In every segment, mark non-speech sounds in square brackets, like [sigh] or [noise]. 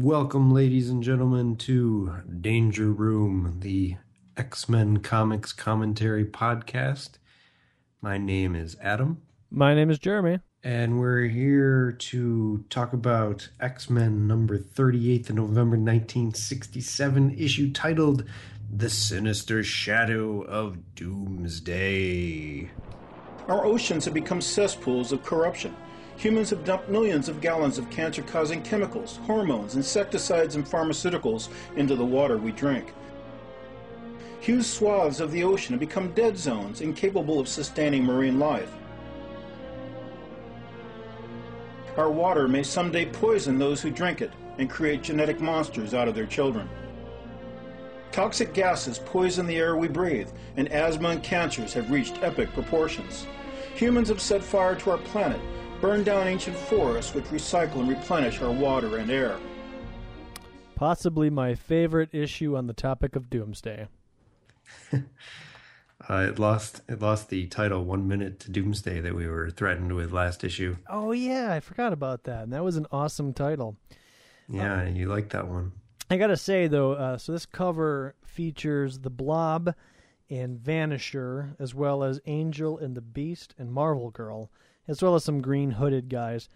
Welcome, ladies and gentlemen, to Danger Room, the X Men Comics Commentary Podcast. My name is Adam, My name is Jeremy. and we're here to talk about X Men number 38, the November 1967 issue titled The Sinister Shadow of Doomsday. Our oceans have become cesspools of corruption. Humans have dumped millions of gallons of cancer causing chemicals, hormones, insecticides, and pharmaceuticals into the water we drink. Huge swaths of the ocean have become dead zones, incapable of sustaining marine life. Our water may someday poison those who drink it and create genetic monsters out of their children. Toxic gases poison the air we breathe, and asthma and cancers have reached epic proportions. Humans have set fire to our planet, burned down ancient forests which recycle and replenish our water and air. Possibly my favorite issue on the topic of Doomsday. [laughs] Uh, it lost it lost the title "One Minute to Doomsday" that we were threatened with last issue. Oh yeah, I forgot about that. And that was an awesome title. Yeah, you like that one. I gotta say though, uh, so this cover features the Blob and Vanisher, as well as Angel and the Beast and Marvel Girl, as well as some green hooded guys.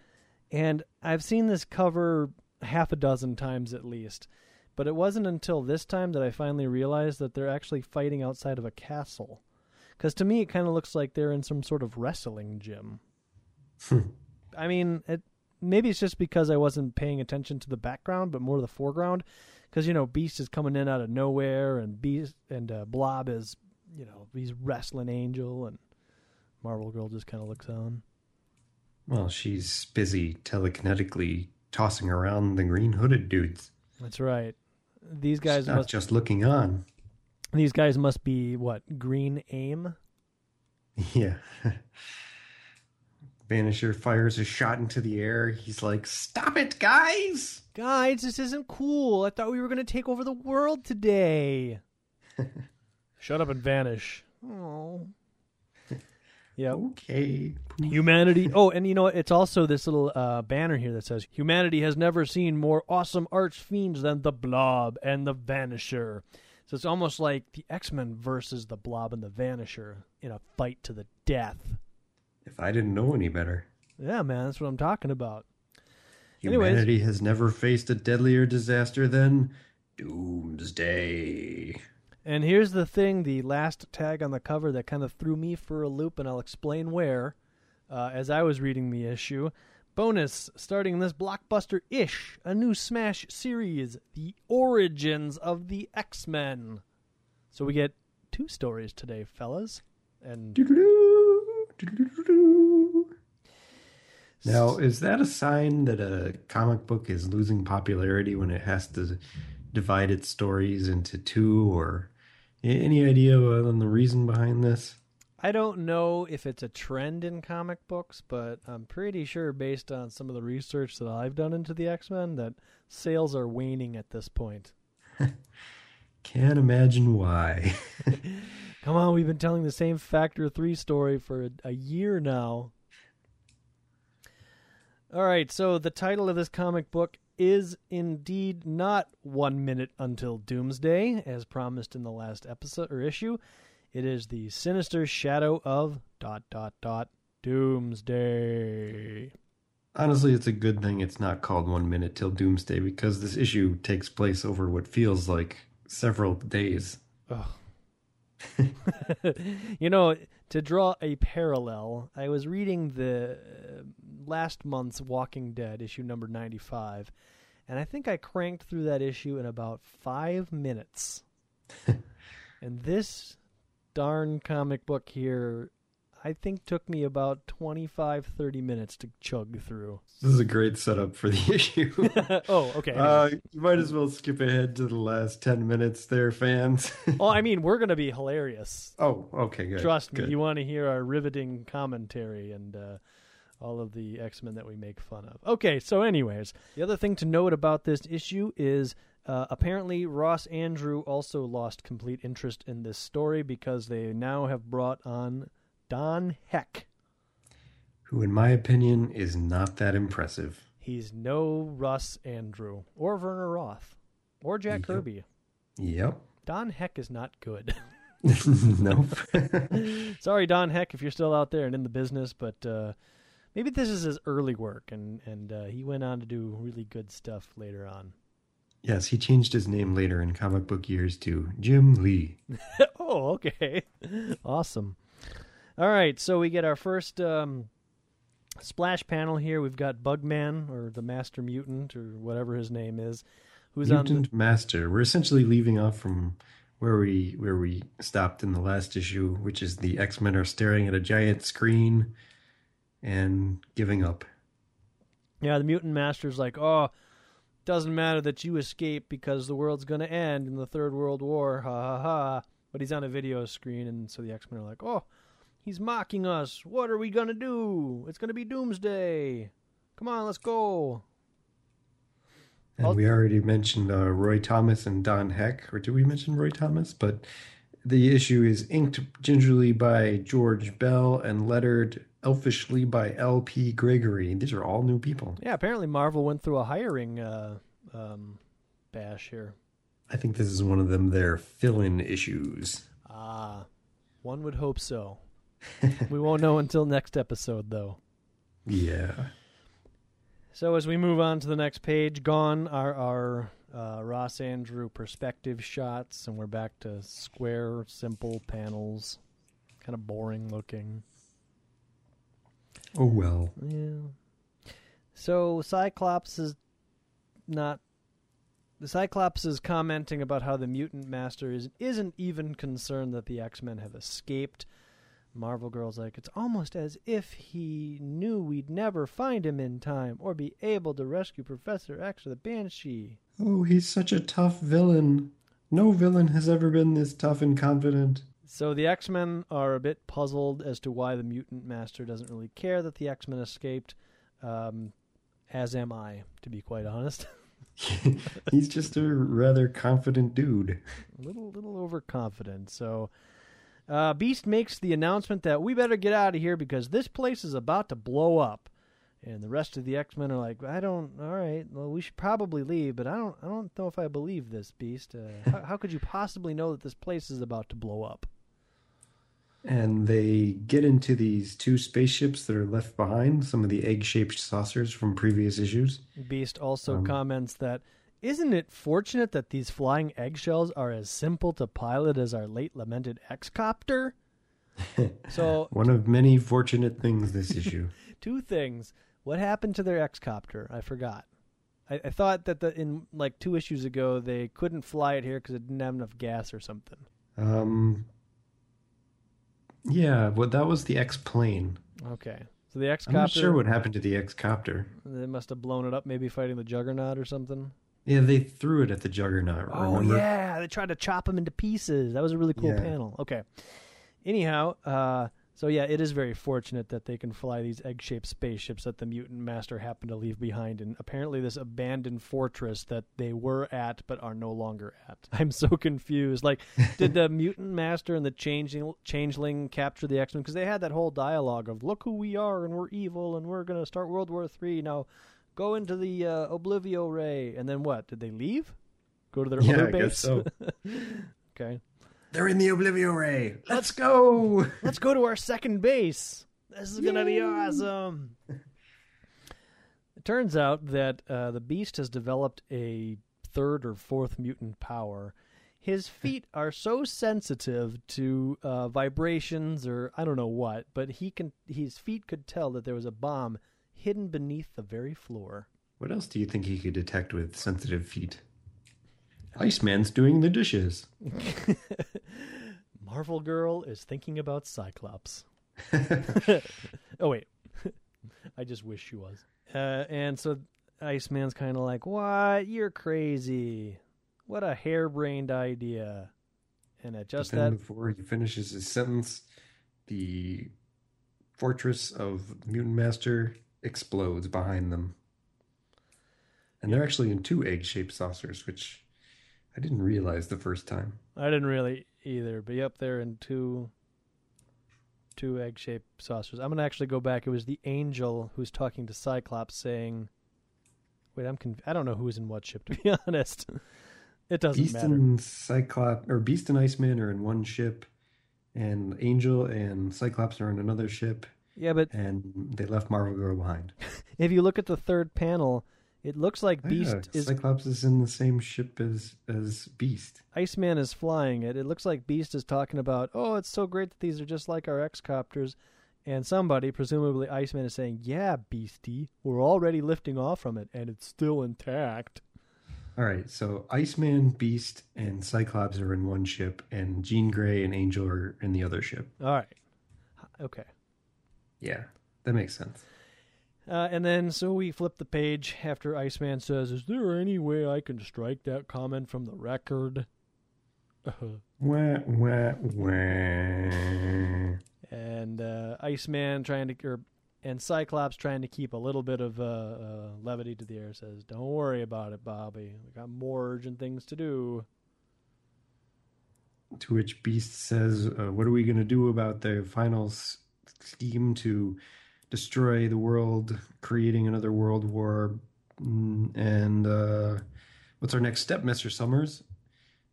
And I've seen this cover half a dozen times at least, but it wasn't until this time that I finally realized that they're actually fighting outside of a castle. Because to me, it kind of looks like they're in some sort of wrestling gym. I mean, it, maybe it's just because I wasn't paying attention to the background, but more the foreground. Because you know, Beast is coming in out of nowhere, and Beast and uh, Blob is, you know, he's wrestling Angel, and Marvel Girl just kind of looks on. Well, she's busy telekinetically tossing around the green hooded dudes. That's right. These guys She's not must. just looking on. These guys must be what Green Aim. Yeah. [laughs] Vanisher fires a shot into the air. He's like, Stop it, guys! Guys, this isn't cool. I thought we were going to take over the world today. [laughs] Shut up and vanish. Oh. Yep. Okay. [laughs] Humanity. Oh, and you know, it's also this little uh, banner here that says Humanity has never seen more awesome arch fiends than the Blob and the Vanisher. So it's almost like the X Men versus the Blob and the Vanisher in a fight to the death. If I didn't know any better. Yeah, man, that's what I'm talking about. Anyways. Humanity has never faced a deadlier disaster than Doomsday. And here's the thing the last tag on the cover that kind of threw me for a loop, and I'll explain where. Uh, as I was reading the issue, bonus starting this blockbuster ish, a new Smash series, The Origins of the X Men. So we get two stories today, fellas. And Now, is that a sign that a comic book is losing popularity when it has to divide its stories into two, or any idea on the reason behind this? I don't know if it's a trend in comic books, but I'm pretty sure, based on some of the research that I've done into the X Men, that sales are waning at this point. [laughs] Can't imagine why. [laughs] [laughs] Come on, we've been telling the same Factor 3 story for a, a year now. All right, so the title of this comic book is indeed not One Minute Until Doomsday, as promised in the last episode or issue. It is the sinister shadow of dot dot dot Doomsday. Honestly, it's a good thing it's not called One Minute Till Doomsday because this issue takes place over what feels like several days. Ugh. [laughs] you know, to draw a parallel, I was reading the uh, last month's Walking Dead issue number 95, and I think I cranked through that issue in about five minutes. [laughs] and this darn comic book here, I think took me about 25, 30 minutes to chug through. This is a great setup for the [laughs] issue. [laughs] oh, okay. Uh, you might as well skip ahead to the last 10 minutes there, fans. [laughs] well, I mean, we're going to be hilarious. oh, okay, good. Trust me, good. you want to hear our riveting commentary and uh, all of the X Men that we make fun of. Okay, so, anyways, the other thing to note about this issue is uh, apparently Ross Andru also lost complete interest in this story because they now have brought on Don Heck. Who, in my opinion, is not that impressive. He's no Ross Andru or Werner Roth or Jack Yep. Kirby. Yep. Don Heck is not good. [laughs] [laughs] nope. [laughs] Sorry, Don Heck, if you're still out there and in the business, but uh, maybe this is his early work, and and uh, he went on to do really good stuff later on. yes, he changed his name later in comic book years to Jim Lee. oh, okay, awesome. All right, so we get our first um, splash panel here. We've got Bugman or the Master Mutant or whatever his name is, who's on the, Mutant Master. We're essentially leaving off from where we where we stopped in the last issue, which is the X Men are staring at a giant screen and giving up. Yeah, the mutant master's like, oh, doesn't matter that you escape because the world's gonna end in the third world war, ha ha ha. But he's on a video screen, and so the X Men are like, oh, he's mocking us. What are we gonna do? It's gonna be doomsday. Come on, let's go. And I'll- we already mentioned uh, Roy Thomas and Don Heck, or did we mention Roy Thomas? But the issue is inked gingerly by George Bell and lettered elfishly by L.P. Gregory. These are all new people. Yeah, apparently Marvel went through a hiring uh, um, bash here. I think this is one of them their fill-in issues. Ah, one would hope so. [laughs] we won't know until next episode, though. Yeah. So as we move on to the next page, gone are our uh, Ross Andru perspective shots, and we're back to square, simple panels, kind of boring looking. Oh well. Yeah. So Cyclops is not. The Cyclops is commenting about how the mutant master is isn't even concerned that the X Men have escaped. Marvel Girl's like, it's almost as if he knew we'd never find him in time or be able to rescue Professor X or the Banshee. Oh, he's such a tough villain. No villain has ever been this tough and confident. So the X Men are a bit puzzled as to why the mutant master doesn't really care that the X Men escaped. Um, as am I, to be quite honest. [laughs] [laughs] he's just a rather confident dude. a little little overconfident. So uh, Beast makes the announcement that we better get out of here because this place is about to blow up. And the rest of the X Men are like, I don't. All right, well, we should probably leave, but I don't. I don't know if I believe this, Beast. Uh, how, how could you possibly know that this place is about to blow up? And they get into these two spaceships that are left behind, some of the egg shaped saucers from previous issues. Beast also Um, comments that isn't it fortunate that these flying eggshells are as simple to pilot as our late lamented X-copter? [laughs] so One of many fortunate things this issue. [laughs] two things. What happened to their X-copter? I forgot. I, I thought that the, in like two issues ago they couldn't fly it here because it didn't have enough gas or something. Um, yeah, well, that was the X plane. Okay, so the I'm X-copter. not sure what happened to the X copter. They must have blown it up, maybe fighting the Juggernaut or something. Yeah, they threw it at the Juggernaut. Oh yeah, they tried to chop him into pieces. That was a really cool Yeah. panel. Okay. Anyhow, uh, so yeah, it is very fortunate that they can fly these egg-shaped spaceships that the mutant master happened to leave behind in apparently this abandoned fortress that they were at but are no longer at. [laughs] I'm so confused. Like, did the [laughs] mutant master and the changing changeling capture the X-Men? Because they had that whole dialogue of "Look who we are, and we're evil, and we're gonna start World War Three now." Go into the uh, Oblivio Ray, and then what? Did they leave? Go to their Yeah, other I base? guess so. [laughs] okay. They're in the Oblivio Ray. Let's go. [laughs] Let's go to our second base. This is gonna be awesome. It turns out that uh, the beast has developed a third or fourth mutant power. His [laughs] feet are so sensitive to uh, vibrations or I don't know what, but he can his feet could tell that there was a bomb hidden beneath the very floor. What else do you think he could detect with sensitive feet? Iceman's doing the dishes. [laughs] Marvel Girl is thinking about Cyclops. [laughs] [laughs] oh wait, I just wish she was. Uh, and so Iceman's kind of like, "What? You're crazy! What a harebrained idea!" And at just then that, before he finishes his sentence, the fortress of Mutant Master explodes behind them. And they're actually in two egg shaped saucers, which I didn't realize the first time. I didn't really either, but yep, they're in two two egg-shaped saucers. I'm gonna actually go back. It was the angel who's talking to Cyclops, saying, Wait, I'm conf- I don't know who's in what ship [laughs] to be honest. It doesn't Beast matter. and Cyclops, or Beast and Iceman are in one ship, and Angel and Cyclops are in another ship, Yeah, but and they left Marvel Girl behind. [laughs] if you look at the third panel, it looks like Beast yeah, is Cyclops is in the same ship as as Beast. Iceman is flying it. It looks like Beast is talking about, "Oh, it's so great that these are just like our X-copters." And somebody, presumably Iceman, is saying, "Yeah, Beastie, we're already lifting off from it, and it's still intact." All right, so Iceman, Beast, and Cyclops are in one ship, and Jean Grey and Angel are in the other ship. All right, okay. Yeah, that makes sense. Uh, and then, so we flip the page after Iceman says, "Is there any way I can strike that comment from the record?" [laughs] Wah, wah, wah. and uh, Iceman trying to, or, and Cyclops trying to keep a little bit of uh, uh, levity to the air says, "Don't worry about it, Bobby. We got more urgent things to do." To which Beast says, uh, "What are we going to do about the final s- scheme to destroy the world, creating another world war? Mm, And uh, what's our next step, Mister Summers?"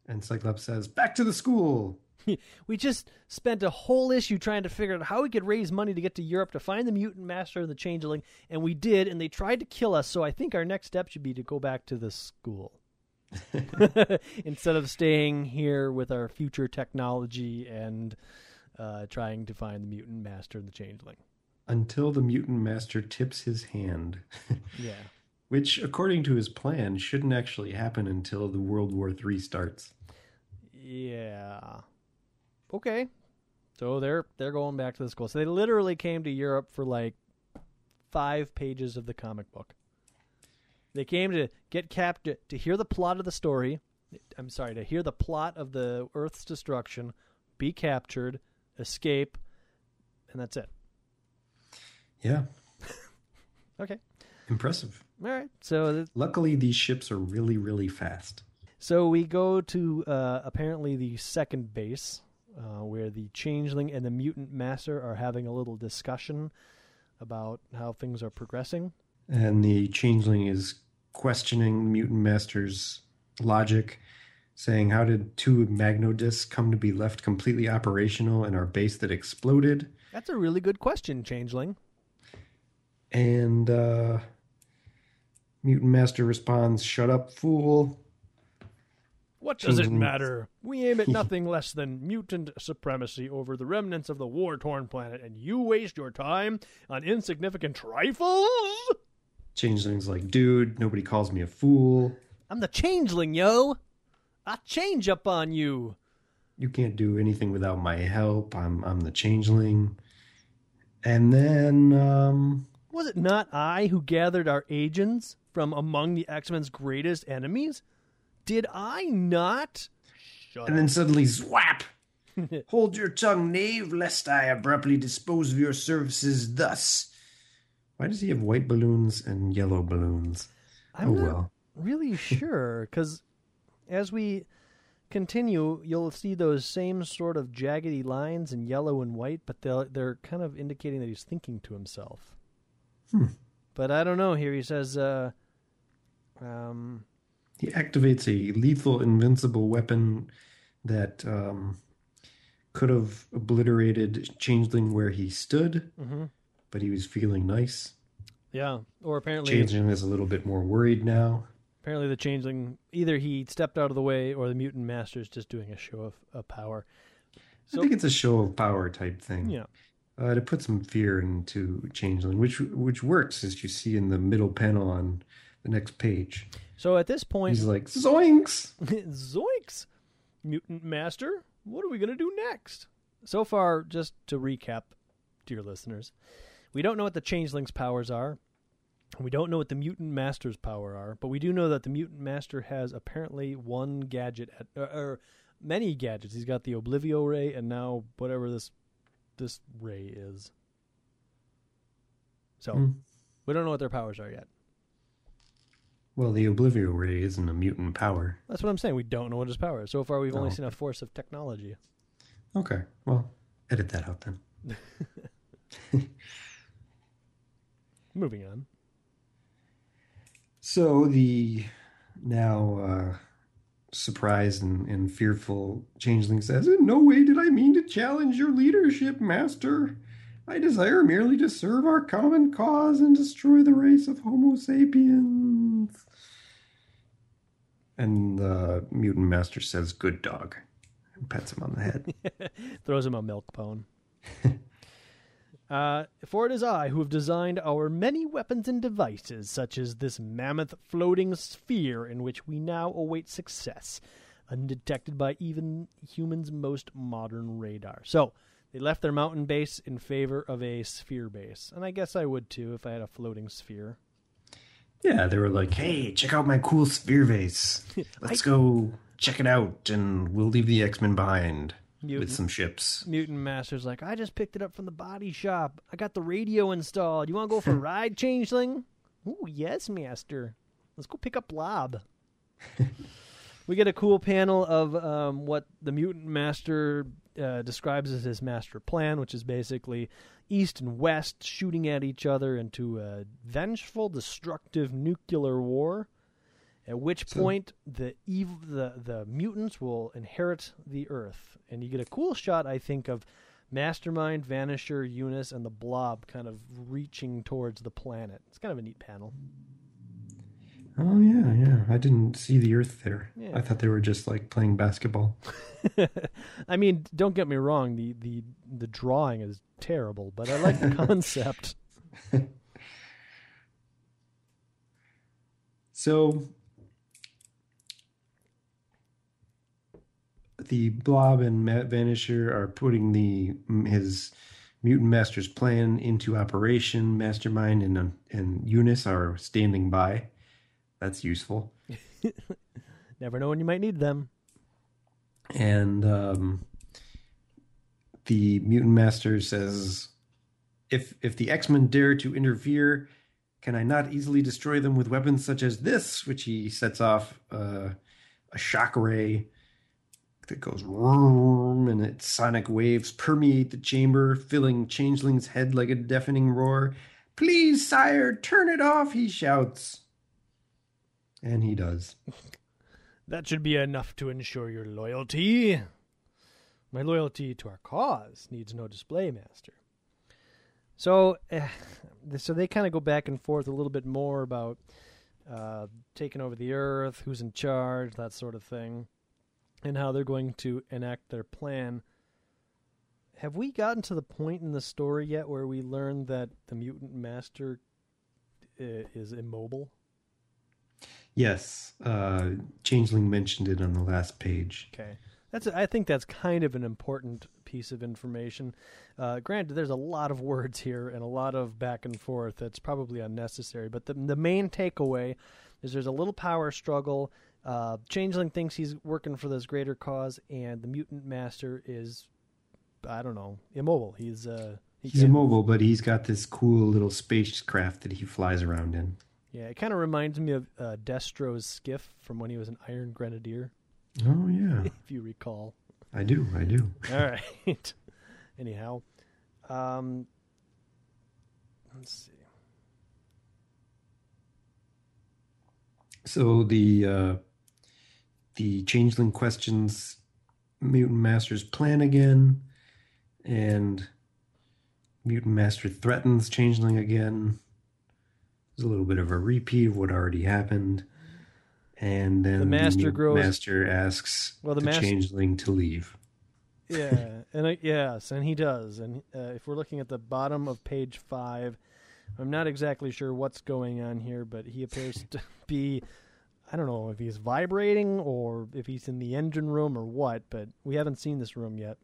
And Cyclops says, "Back to the school." [laughs] We just spent a whole issue trying to figure out how we could raise money to get to Europe to find the mutant master and the changeling, and we did, and they tried to kill us. So I think our next step should be to go back to the school [laughs] [laughs] instead of staying here with our future technology and uh, trying to find the mutant master and the changeling. Until the mutant master tips his hand, [laughs] Yeah. which, according to his plan, shouldn't actually happen until the World War III starts. Yeah. Okay. So they're they're going back to the school. So they literally came to Europe for like five pages of the comic book. They came to get captured to hear the plot of the story. I'm sorry, to hear the plot of the Earth's destruction, be captured, escape, and that's it. Yeah, [laughs] Okay. impressive. All right. So th- Luckily, these ships are really, really fast. So we go to uh, apparently the second base, uh, where the changeling and the mutant master are having a little discussion about how things are progressing. And the changeling is questioning Mutant Master's logic, saying, How did two magnodiscs come to be left completely operational in our base that exploded? That's a really good question, changeling. And uh, Mutant Master responds, Shut up, fool. What does it matter? We aim at [laughs] nothing less than mutant supremacy over the remnants of the war-torn planet, and you waste your time on insignificant trifles. Changeling's like, Dude, nobody calls me a fool. I'm the changeling, yo. I change up on you. You can't do anything without my help. I'm I'm the changeling. And then um Was it not I who gathered our agents from among the X Men's greatest enemies? Did I not? Shut and then suddenly zwap. [laughs] Hold your tongue, knave, lest I abruptly dispose of your services thus. Why does he have white balloons and yellow balloons? I'm oh not well. really [laughs] sure because as we continue, you'll see those same sort of jaggedy lines in yellow and white, but they're they're kind of indicating that he's thinking to himself. Hmm. But I don't know. Here he says, uh, um, He activates a lethal invincible weapon that um, could have obliterated Changeling where he stood, mhm. but he was feeling nice. yeah, or apparently Changeling is a little bit more worried now. Apparently, the changeling either he stepped out of the way, or the mutant master is just doing a show of, of power. So I think it's a show of power type thing. yeah, uh, to put some fear into Changeling, which which works as you see in the middle panel on the next page. so at this point, He's like, "Zoinks!" [laughs] zoinks, mutant master, what are we gonna do next? So far, just to recap, dear listeners, we don't know what the changeling's powers are. We don't know what the mutant master's power are, but we do know that the mutant master has apparently one gadget at, or, or many gadgets. He's got the Oblivio ray and now whatever this this ray is. So Hmm. we don't know what their powers are yet. Well, the Oblivio Ray isn't a mutant power. That's what I'm saying. We don't know what his power is. So far, we've only Oh. seen a force of technology. Okay, well, edit that out then. [laughs] [laughs] Moving on. So the now uh, surprised and, and fearful changeling says, In no way did I mean to challenge your leadership, master. I desire merely to serve our common cause and destroy the race of Homo sapiens. And the mutant master says, Good dog, and pets him on the head. [laughs] Throws him a milk bone. [laughs] Uh, for it is I who have designed our many weapons and devices, such as this mammoth floating sphere in which we now await success, undetected by even humans' most modern radar. So, they left their mountain base in favor of a sphere base. And I guess I would too if I had a floating sphere. Yeah, they were like, hey, check out my cool sphere vase. [laughs] Let's I... go check it out, and we'll leave the X Men behind. Mutant, with some ships. Mutant Master's like, I just picked it up from the body shop. I got the radio installed. You want to go for a [laughs] ride, Changeling? Ooh, yes, Master. Let's go pick up Blob. [laughs] we get a cool panel of um, what the Mutant Master uh, describes as his master plan, which is basically east and west shooting at each other into a vengeful, destructive nuclear war. At which so, point the evil, the the mutants will inherit the Earth, and you get a cool shot, I think, of Mastermind, Vanisher, Unus, and the Blob kind of reaching towards the planet. It's kind of a neat panel. Oh yeah, yeah. I didn't see the Earth there. Yeah. I thought they were just like playing basketball. [laughs] I mean, don't get me wrong. The the the drawing is terrible, but I like the [laughs] concept. [laughs] so the Blob and Matt Vanisher are putting the his mutant master's plan into operation. Mastermind and and Unus are standing by. That's useful. [laughs] Never know when you might need them. And um, the mutant master says, "If if the X Men dare to interfere, can I not easily destroy them with weapons such as this?" Which he sets off uh, a shock ray that goes room and its sonic waves permeate the chamber, filling Changeling's head like a deafening roar. Please, sire, turn it off, he shouts. And he does. that should be enough to ensure your loyalty. My loyalty to our cause needs no display, master. So, uh, so they kind of go back and forth a little bit more about uh, taking over the earth, who's in charge, that sort of thing and how they're going to enact their plan. Have we gotten to the point in the story yet where we learn that the mutant master uh, is immobile? Yes, uh, Changeling mentioned it on the last page. Okay, that's I think that's kind of an important piece of information. Uh, granted, there's a lot of words here and a lot of back and forth that's probably unnecessary, but the the main takeaway is there's a little power struggle uh, Changeling thinks he's working for this greater cause, and the mutant master is, I don't know, immobile. He's uh, he he's immobile, but he's got this cool little spacecraft that he flies around in. Yeah, it kind of reminds me of uh, Destro's skiff from when he was an Iron Grenadier. Oh yeah, [laughs] if you recall. I do. I do. [laughs] All right. [laughs] Anyhow, um, let's see. So the uh, the changeling questions mutant master's plan again and mutant master threatens changeling again. There's a little bit of a repeat of what already happened. And then the master the grows master asks well the, the master... changeling to leave. Yeah and I, yes and he does. And uh, if we're looking at the bottom of page five i'm not exactly sure what's going on here but he appears to be I don't know if he's vibrating or if he's in the engine room or what, but we haven't seen this room yet.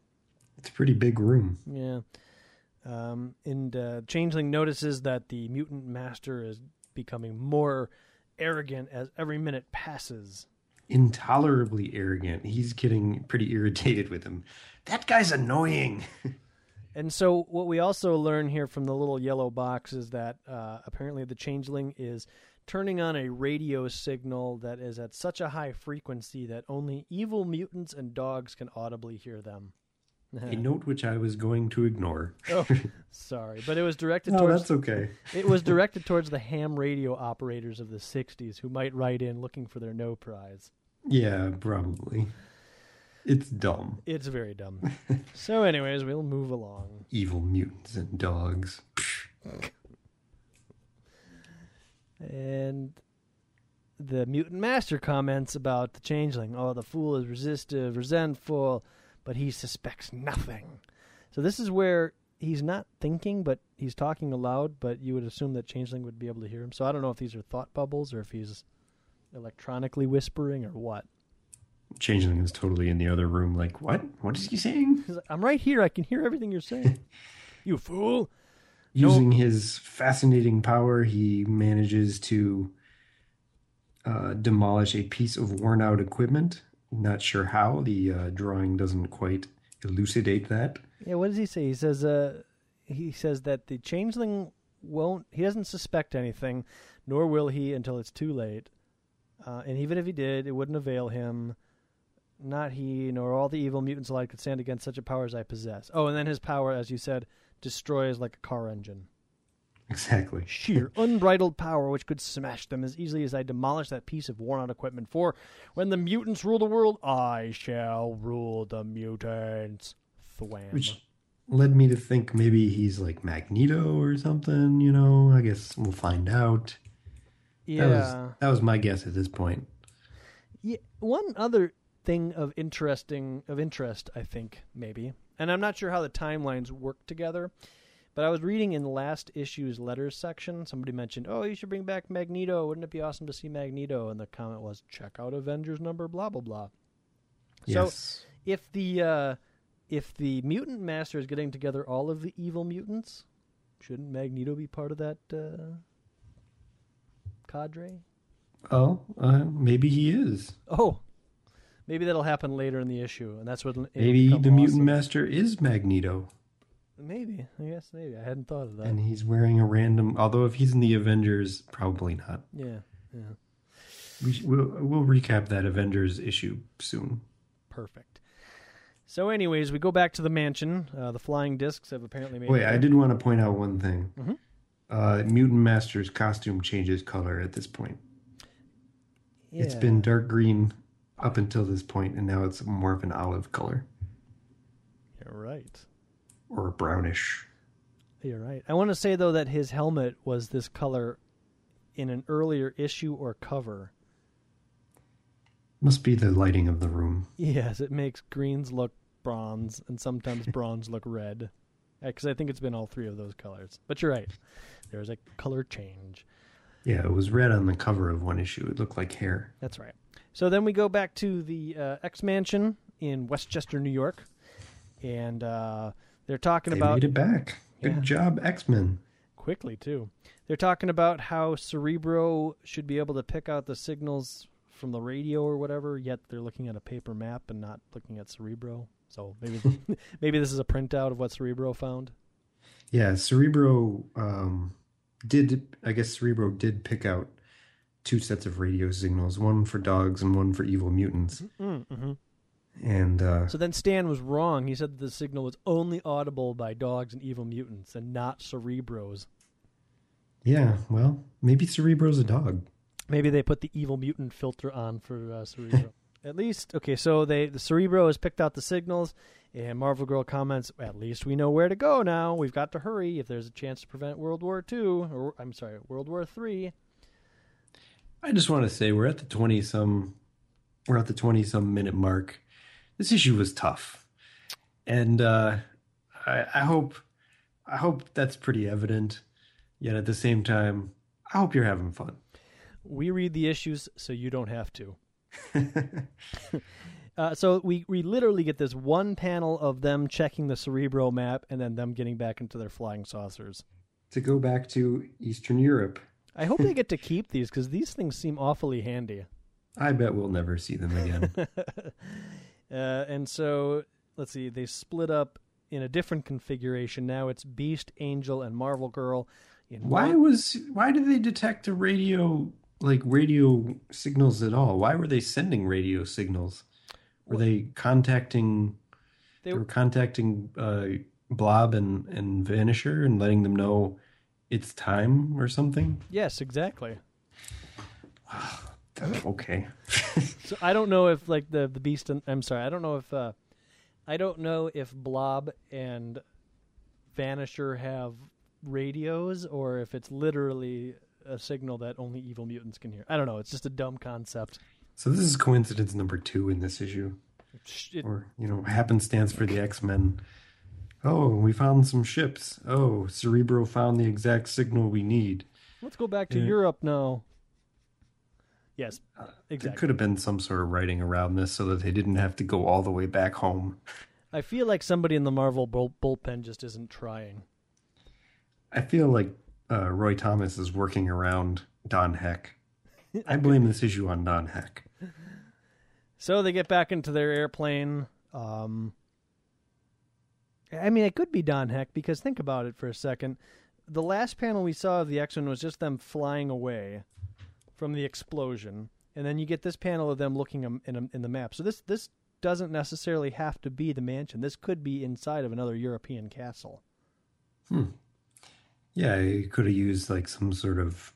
It's a pretty big room. Yeah. Um, and uh, Changeling notices that the mutant master is becoming more arrogant as every minute passes. Intolerably arrogant. He's getting pretty irritated with him. That guy's annoying. [laughs] and so, what we also learn here from the little yellow box is that uh, apparently the Changeling is turning on a radio signal that is at such a high frequency that only evil mutants and dogs can audibly hear them. a note which I was going to ignore. [laughs] oh, sorry, but it was directed No, towards that's okay. [laughs] it was directed towards the ham radio operators of the '60s who might write in looking for their no prize. Yeah, probably. It's dumb. It's very dumb. [laughs] so, anyways, we'll move along. Evil mutants and dogs. And the mutant master comments about the changeling. Oh, the fool is resistive, resentful, but he suspects nothing. So this is where he's not thinking, but he's talking aloud. But you would assume that changeling would be able to hear him. So I don't know if these are thought bubbles or if he's electronically whispering or what. Changeling is totally in the other room, like, what? What is he saying? Like, I'm right here. I can hear everything you're saying. [laughs] you fool. Using his fascinating power, he manages to uh, demolish a piece of worn out equipment. Not sure how. The uh, drawing doesn't quite elucidate that. Yeah, what does he say? He says uh he says that the changeling won't he doesn't suspect anything, nor will he until it's too late. Uh, and even if he did, it wouldn't avail him. Not he, nor all the evil mutants alike could stand against such a power as I possess. Oh, and then his power, as you said, destroys like a car engine. Exactly. [laughs] Sheer, unbridled power which could smash them as easily as I demolish that piece of worn out equipment. For when the mutants rule the world, I shall rule the mutants. Thwam. Which led me to think maybe he's like Magneto or something, you know? I guess we'll find out. yeah. That was, that was my guess at this point. Yeah, one other thing of interesting of interest, I think maybe, and I'm not sure how the timelines work together, but I was reading in the last issue's letters section. Somebody mentioned, "Oh, you should bring back Magneto. Wouldn't it be awesome to see Magneto?" And the comment was, "Check out Avengers number blah blah blah." Yes. So if the uh, if the mutant master is getting together all of the evil mutants, shouldn't Magneto be part of that uh, cadre? Oh, uh, maybe he is. Oh, maybe that'll happen later in the issue, and that's what Maybe the mutant master is Magneto. Maybe I guess maybe I hadn't thought of that. And he's wearing a random. Although if he's in the Avengers, probably not. yeah, yeah, We sh- we'll, we'll recap that Avengers issue soon. perfect. So, anyways, we go back to the mansion. Uh, the flying discs have apparently made. Wait, it I did want to point out one thing. Mhm. Uh, mutant master's costume changes color at this point. Yeah. It's been dark green up until this point, and now it's more of an olive color You're right. or brownish. You're right. I want to say though that his helmet was this color in an earlier issue or cover. Must be the lighting of the room. Yes, it makes greens look bronze and sometimes [laughs] bronze look red. Because I think it's been all three of those colors. But you're right. There's a color change. Yeah, it was red on the cover of one issue. It looked like hair. That's right. So then we go back to the uh, X Mansion in Westchester, New York, and uh, they're talking They about made it back. Good Yeah. job, X Men. quickly too. They're talking about how Cerebro should be able to pick out the signals from the radio or whatever. Yet they're looking at a paper map and not looking at Cerebro. So maybe [laughs] maybe this is a printout of what Cerebro found. Yeah, Cerebro um, did. I guess Cerebro did pick out two sets of radio signals, one for dogs and one for evil mutants. Mm-hmm. And uh, So then Stan was wrong. He said that the signal was only audible by dogs and evil mutants and not Cerebros. yeah, well, maybe Cerebro's a dog. Maybe they put the evil mutant filter on for uh, Cerebro. [laughs] At least, okay. So they the Cerebro has picked out the signals, and Marvel Girl comments, "At least we know where to go now. We've got to hurry if there's a chance to prevent World War Two, or I'm sorry, World War Three. I just want to say we're at the twenty some, we're at the twenty some minute mark. This issue was tough, and uh, I, I hope, I hope that's pretty evident. Yet at the same time, I hope you're having fun. We read the issues so you don't have to." [laughs] Uh, so we we literally get this one panel of them checking the Cerebro map and then them getting back into their flying saucers. to go back to Eastern Europe, I hope they [laughs] get to keep these because these things seem awfully handy. I bet we'll never see them again. [laughs] uh, and so let's see, they split up in a different configuration. Now it's Beast, Angel, and Marvel Girl. Why one- was why did they detect a radio like radio signals at all? Why were they sending radio signals? Were they contacting They, they were contacting uh, Blob and and Vanisher and letting them know it's time or something. Yes, exactly. [sighs] okay. [laughs] so I don't know if like the the beast. And, I'm sorry. I don't know if uh, I don't know if Blob and Vanisher have radios or if it's literally a signal that only evil mutants can hear. I don't know. It's just a dumb concept. So this is coincidence number two in this issue, it, or you know, happenstance for the X Men. Oh, we found some ships. Oh, Cerebro found the exact signal we need. Let's go back to yeah. Europe now. Yes, uh, exactly. There could have been some sort of writing around this so that they didn't have to go all the way back home. I feel like somebody in the Marvel bullpen just isn't trying. I feel like uh, Roy Thomas is working around Don Heck. I blame this issue on Don Heck. [laughs] So they get back into their airplane. Um, I mean, it could be Don Heck because think about it for a second. The last panel we saw of the X Men was just them flying away from the explosion, and then you get this panel of them looking in, a, in the map. So this this doesn't necessarily have to be the mansion. This could be inside of another European castle. Hmm. Yeah, you could have used like some sort of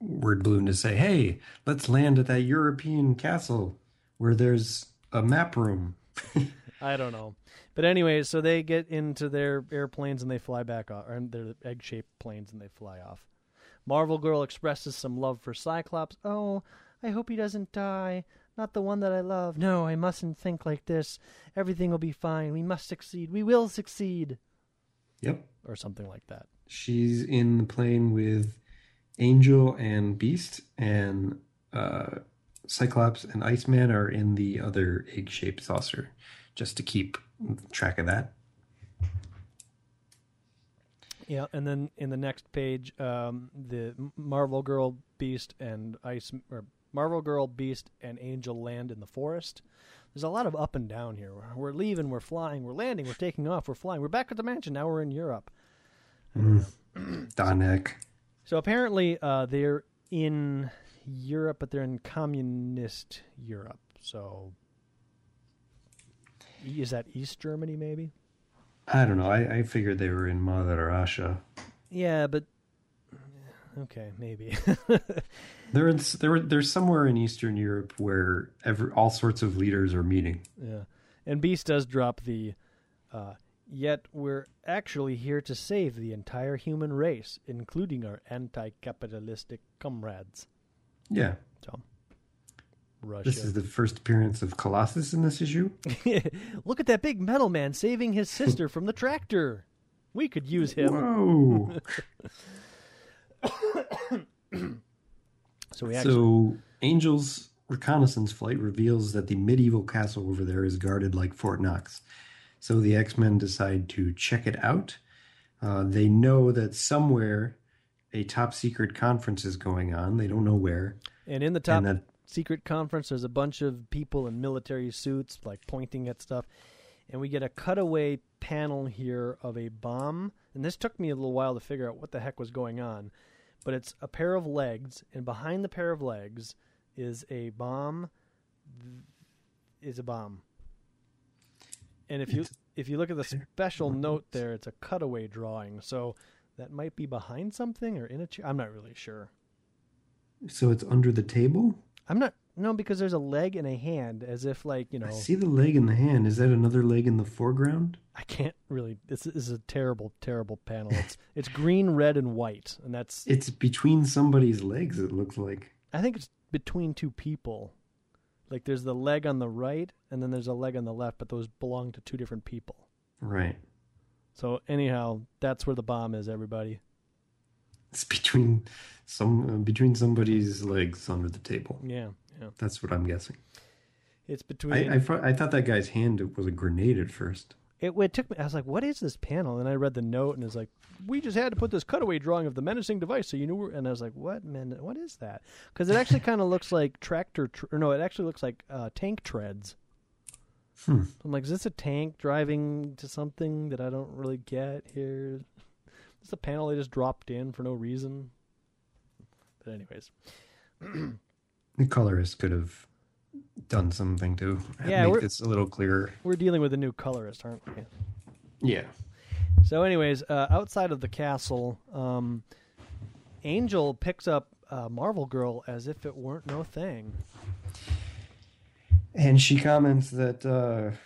word balloon to say, "Hey, let's land at that European castle where there's a map room." [laughs] I don't know, but anyway, so they get into their airplanes and they fly back off, or their egg-shaped planes and they fly off. Marvel Girl expresses some love for Cyclops. Oh, I hope he doesn't die. Not the one that I love. No, I mustn't think like this. Everything will be fine. We must succeed. We will succeed. Yep. Or something like that. She's in the plane with Angel and Beast, and uh, Cyclops and Iceman are in the other egg shaped saucer, just to keep track of that. Yeah, and then in the next page, um, the Marvel Girl, Beast, and Ice, or Marvel Girl, Beast, and Angel land in the forest. There's a lot of up and down here. We're leaving, we're flying, we're landing, we're taking off, we're flying. We're back at the mansion. Now we're in Europe. [clears throat] Mm. Don Heck. So apparently, uh, they're in Europe, but they're in communist Europe. So is that East Germany, maybe? I don't know. I, I figured they were in Mother Russia. Yeah, but okay, maybe. [laughs] they're in, they're they're somewhere in Eastern Europe where every all sorts of leaders are meeting. Yeah, and Beast does drop the. Uh, Yet we're actually here to save the entire human race, including our anti-capitalistic comrades. Yeah. So, Russia. This is the first appearance of Colossus in this issue. [laughs] Look at that big metal man saving his sister from the tractor. We could use him. Whoa. [coughs] so we actually... So Angel's reconnaissance flight reveals that the medieval castle over there is guarded like Fort Knox. So the X Men decide to check it out. Uh, they know that somewhere a top secret conference is going on. They don't know where. And in the top secret conference, there's a bunch of people in military suits, like pointing at stuff. And we get a cutaway panel here of a bomb. And this took me a little while to figure out what the heck was going on. But it's a pair of legs, and behind the pair of legs is a bomb. Is a bomb. And if you if you look at the special note there, it's a cutaway drawing. So that might be behind something or in a chair. I'm not really sure. So it's under the table? I'm not no, because there's a leg and a hand, as if like you know. I see the leg and the hand. Is that another leg in the foreground? I can't really. This is a terrible, terrible panel. It's [laughs] it's green, red, and white, and that's. It's between somebody's legs. It looks like. I think it's between two people. Like there's the leg on the right and then there's a leg on the left, but those belong to two different people. Right. So anyhow, that's where the bomb is, everybody. It's between some uh, between somebody's legs under the table. Yeah, yeah. That's what I'm guessing. It's between. I, I, I thought that guy's hand was a grenade at first. It, it took me. I was like, "What is this panel?" And I read the note, and it's like, "We just had to put this cutaway drawing of the menacing device, so you knew." And I was like, "What man? What is that?" Because it actually kind of looks like tractor. Tr- or no, it actually looks like uh, tank treads. Hmm. I'm like, is this a tank driving to something that I don't really get here? Is a panel they just dropped in for no reason? But anyways, [clears throat] the colorist could have done something to Yeah, make this a little clearer. We're dealing with a new colorist, aren't we? Yeah. So, anyways, uh, outside of the castle, um, Angel picks up uh, Marvel Girl as if it weren't no thing. And she comments that uh,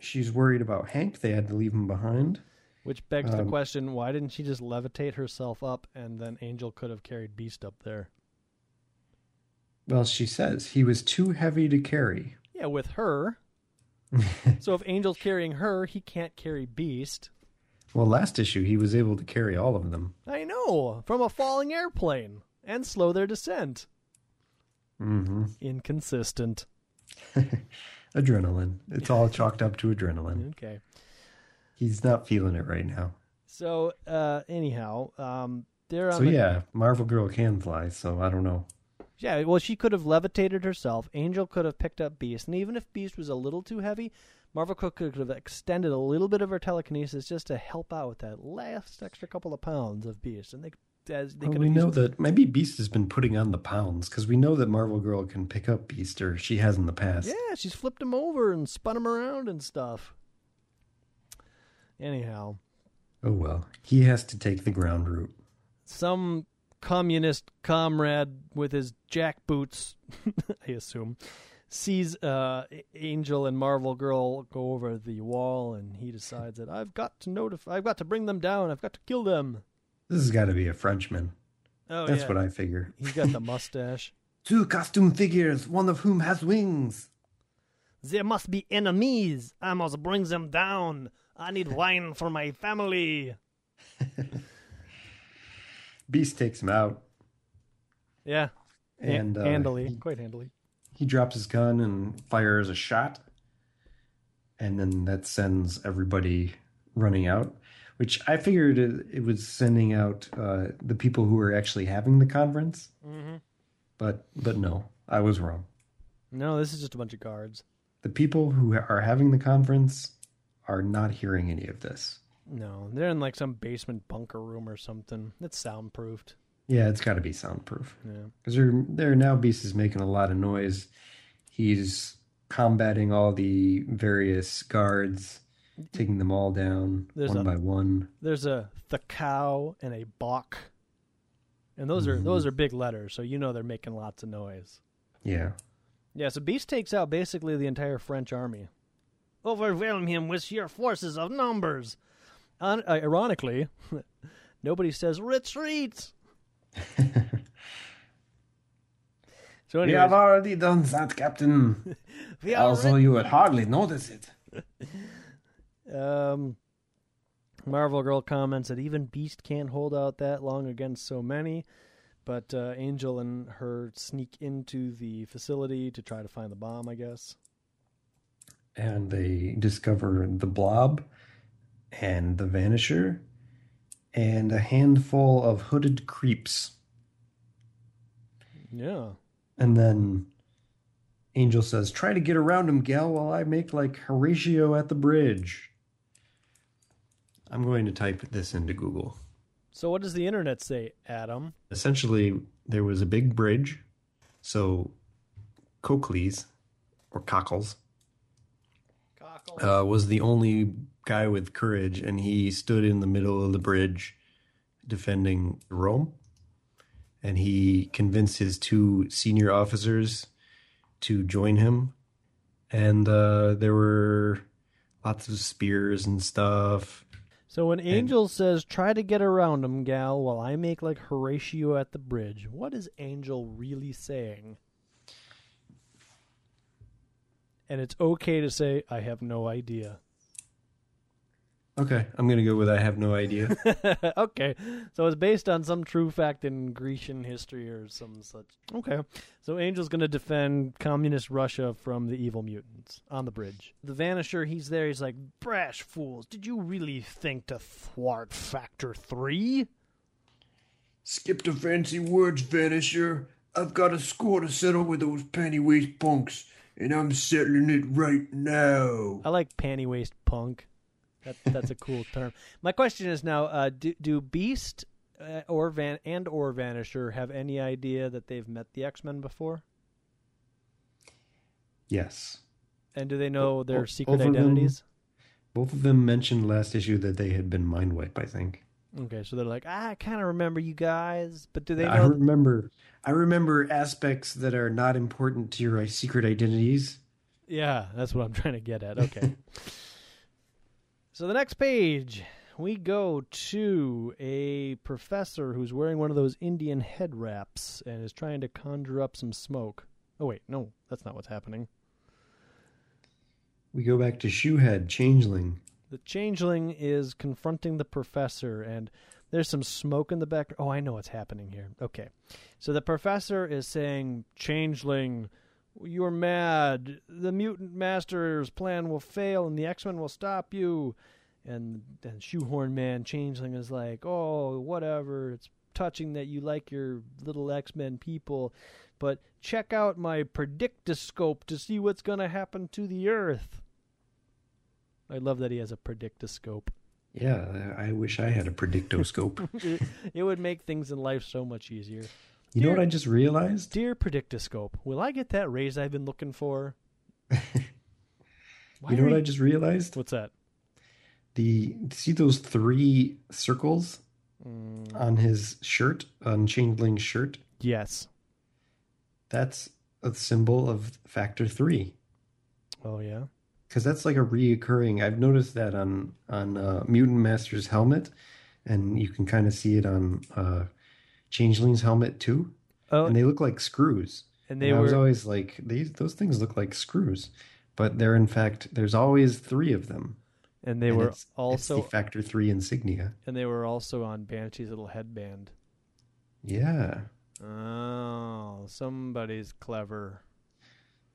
she's worried about Hank. They had to leave him behind. Which begs the Um, question: Why didn't she just levitate herself up, and then Angel could have carried Beast up there? Well, she says he was too heavy to carry. Yeah, with her. [laughs] so if Angel's carrying her, he can't carry Beast. Well, last issue he was able to carry all of them. I know from a falling airplane and slow their descent. Mm-hmm. Inconsistent. [laughs] Adrenaline. It's all chalked up to adrenaline. Okay. He's not feeling it right now. So uh, anyhow, um, they're on So the yeah, Marvel Girl can fly. So I don't know. Yeah, well, she could have levitated herself. Angel could have picked up Beast, and even if Beast was a little too heavy, Marvel Cook could have extended a little bit of her telekinesis just to help out with that last extra couple of pounds of Beast, and they as they Well, could we know that maybe Beast has been putting on the pounds because we know that Marvel Girl can pick up Beast, or she has in the past. Yeah, she's flipped him over and spun him around and stuff. Anyhow, Oh well, he has to take the ground route. some communist comrade with his jackboots, [laughs] I assume, sees uh, Angel and Marvel Girl go over the wall, and he decides that I've got to notify, I've got to bring them down, I've got to kill them. This has got to be a Frenchman. Oh, That's yeah. what I figure. He's got the mustache. [laughs] Two costume figures, one of whom has wings. there must be enemies. I must bring them down. I need wine for my family. [laughs] Beast takes him out, Yeah, and uh, handily, he, quite handily. he drops his gun and fires a shot, and then that sends everybody running out. Which I figured it, it was sending out uh, the people who were actually having the conference, Mm-hmm. but but no, I was wrong. No, this is just a bunch of guards. The people who are having the conference are not hearing any of this. No, they're in like some basement bunker room or something. It's soundproofed. Yeah, it's got to be soundproof Yeah. because they're they're now Beast is making a lot of noise. He's combating all the various guards, taking them all down There's one a- by one. There's a the cow and a bok, and those are Mhm. those are big letters, so you know they're making lots of noise. Yeah, Yeah, so Beast takes out basically the entire French army. Overwhelm him with sheer forces of numbers. Un- uh, ironically, [laughs] nobody says retreat. [laughs] so we have already done that, Captain. [laughs] we are also, you would hardly notice it. Um, Marvel Girl comments that even Beast can't hold out that long against so many, but uh, Angel and her sneak into the facility to try to find the bomb. I guess. And they discover the Blob and the Vanisher and a handful of hooded creeps. Yeah. And then Angel says, Try to get around him, gal, while I make like Horatio at the bridge. I'm going to type this into Google. So what does the internet say, Adam? Essentially, there was a big bridge. So Cochleys, or Cockles, uh, was the only guy with courage, and he stood in the middle of the bridge defending Rome. And he convinced his two senior officers to join him. And uh, there were lots of spears and stuff. So when Angel says, "Try to get around him, gal," while I make like Horatio at the bridge, what is Angel really saying? And it's okay to say, "I have no idea." Okay, I'm going to go with I have no idea. [laughs] okay, so it's based on some true fact in Grecian history or some such. Okay, so Angel's going to defend communist Russia from the evil mutants on the bridge. The Vanisher, he's there. He's like, "Brash fools! Did you really think to thwart Factor Three? Skip the fancy words, Vanisher. I've got a score to settle with those panty-waist punks, and I'm settling it right now. I like panty waist punk. That, that's a cool term. My question is now: uh, do, do Beast uh, or Van and or Vanisher have any idea that they've met the X Men before? Yes. And do they know their Bo- secret both of them- identities? Both of them mentioned last issue that they had been mind wiped, I think. Okay, so they're like, ah, I kind of remember you guys, but do they I remember I remember aspects that are not important to your secret identities. Yeah, that's what I'm trying to get at. Okay. [laughs] so the next page, we go to a professor who's wearing one of those Indian head wraps and is trying to conjure up some smoke. Oh wait, no, that's not what's happening. We go back to Shoehead, Changeling. The changeling is confronting the professor, and there's some smoke in the back. Oh, I know what's happening here. Okay. So the professor is saying, Changeling, you're mad. The mutant master's plan will fail, and the X Men will stop you. And then Shoehorn Man, Changeling, is like, Oh, whatever. It's touching that you like your little X Men people, but check out my predictoscope to see what's going to happen to the Earth. I love that he has a predictoscope. Yeah, I wish I had a predictoscope. it, [laughs] it would make things in life so much easier. you know what I just realized? Dear predictoscope, will I get that raise I've been looking for? [laughs] You know what I just realized? What's that? The see those three circles Mm, on his shirt, on Changeling's shirt? yes. That's a symbol of factor three. Oh yeah. Because that's like a reoccurring. I've noticed that on on uh, Mutant Master's helmet, and you can kind of see it on uh, Changeling's helmet too. Oh, And they look like screws. and they And I was were always like, these those things look like screws, but they're in fact there's always three of them. and they And were it's- it's also the factor three insignia. and they were also on Banshee's little headband. Yeah, Oh, somebody's clever.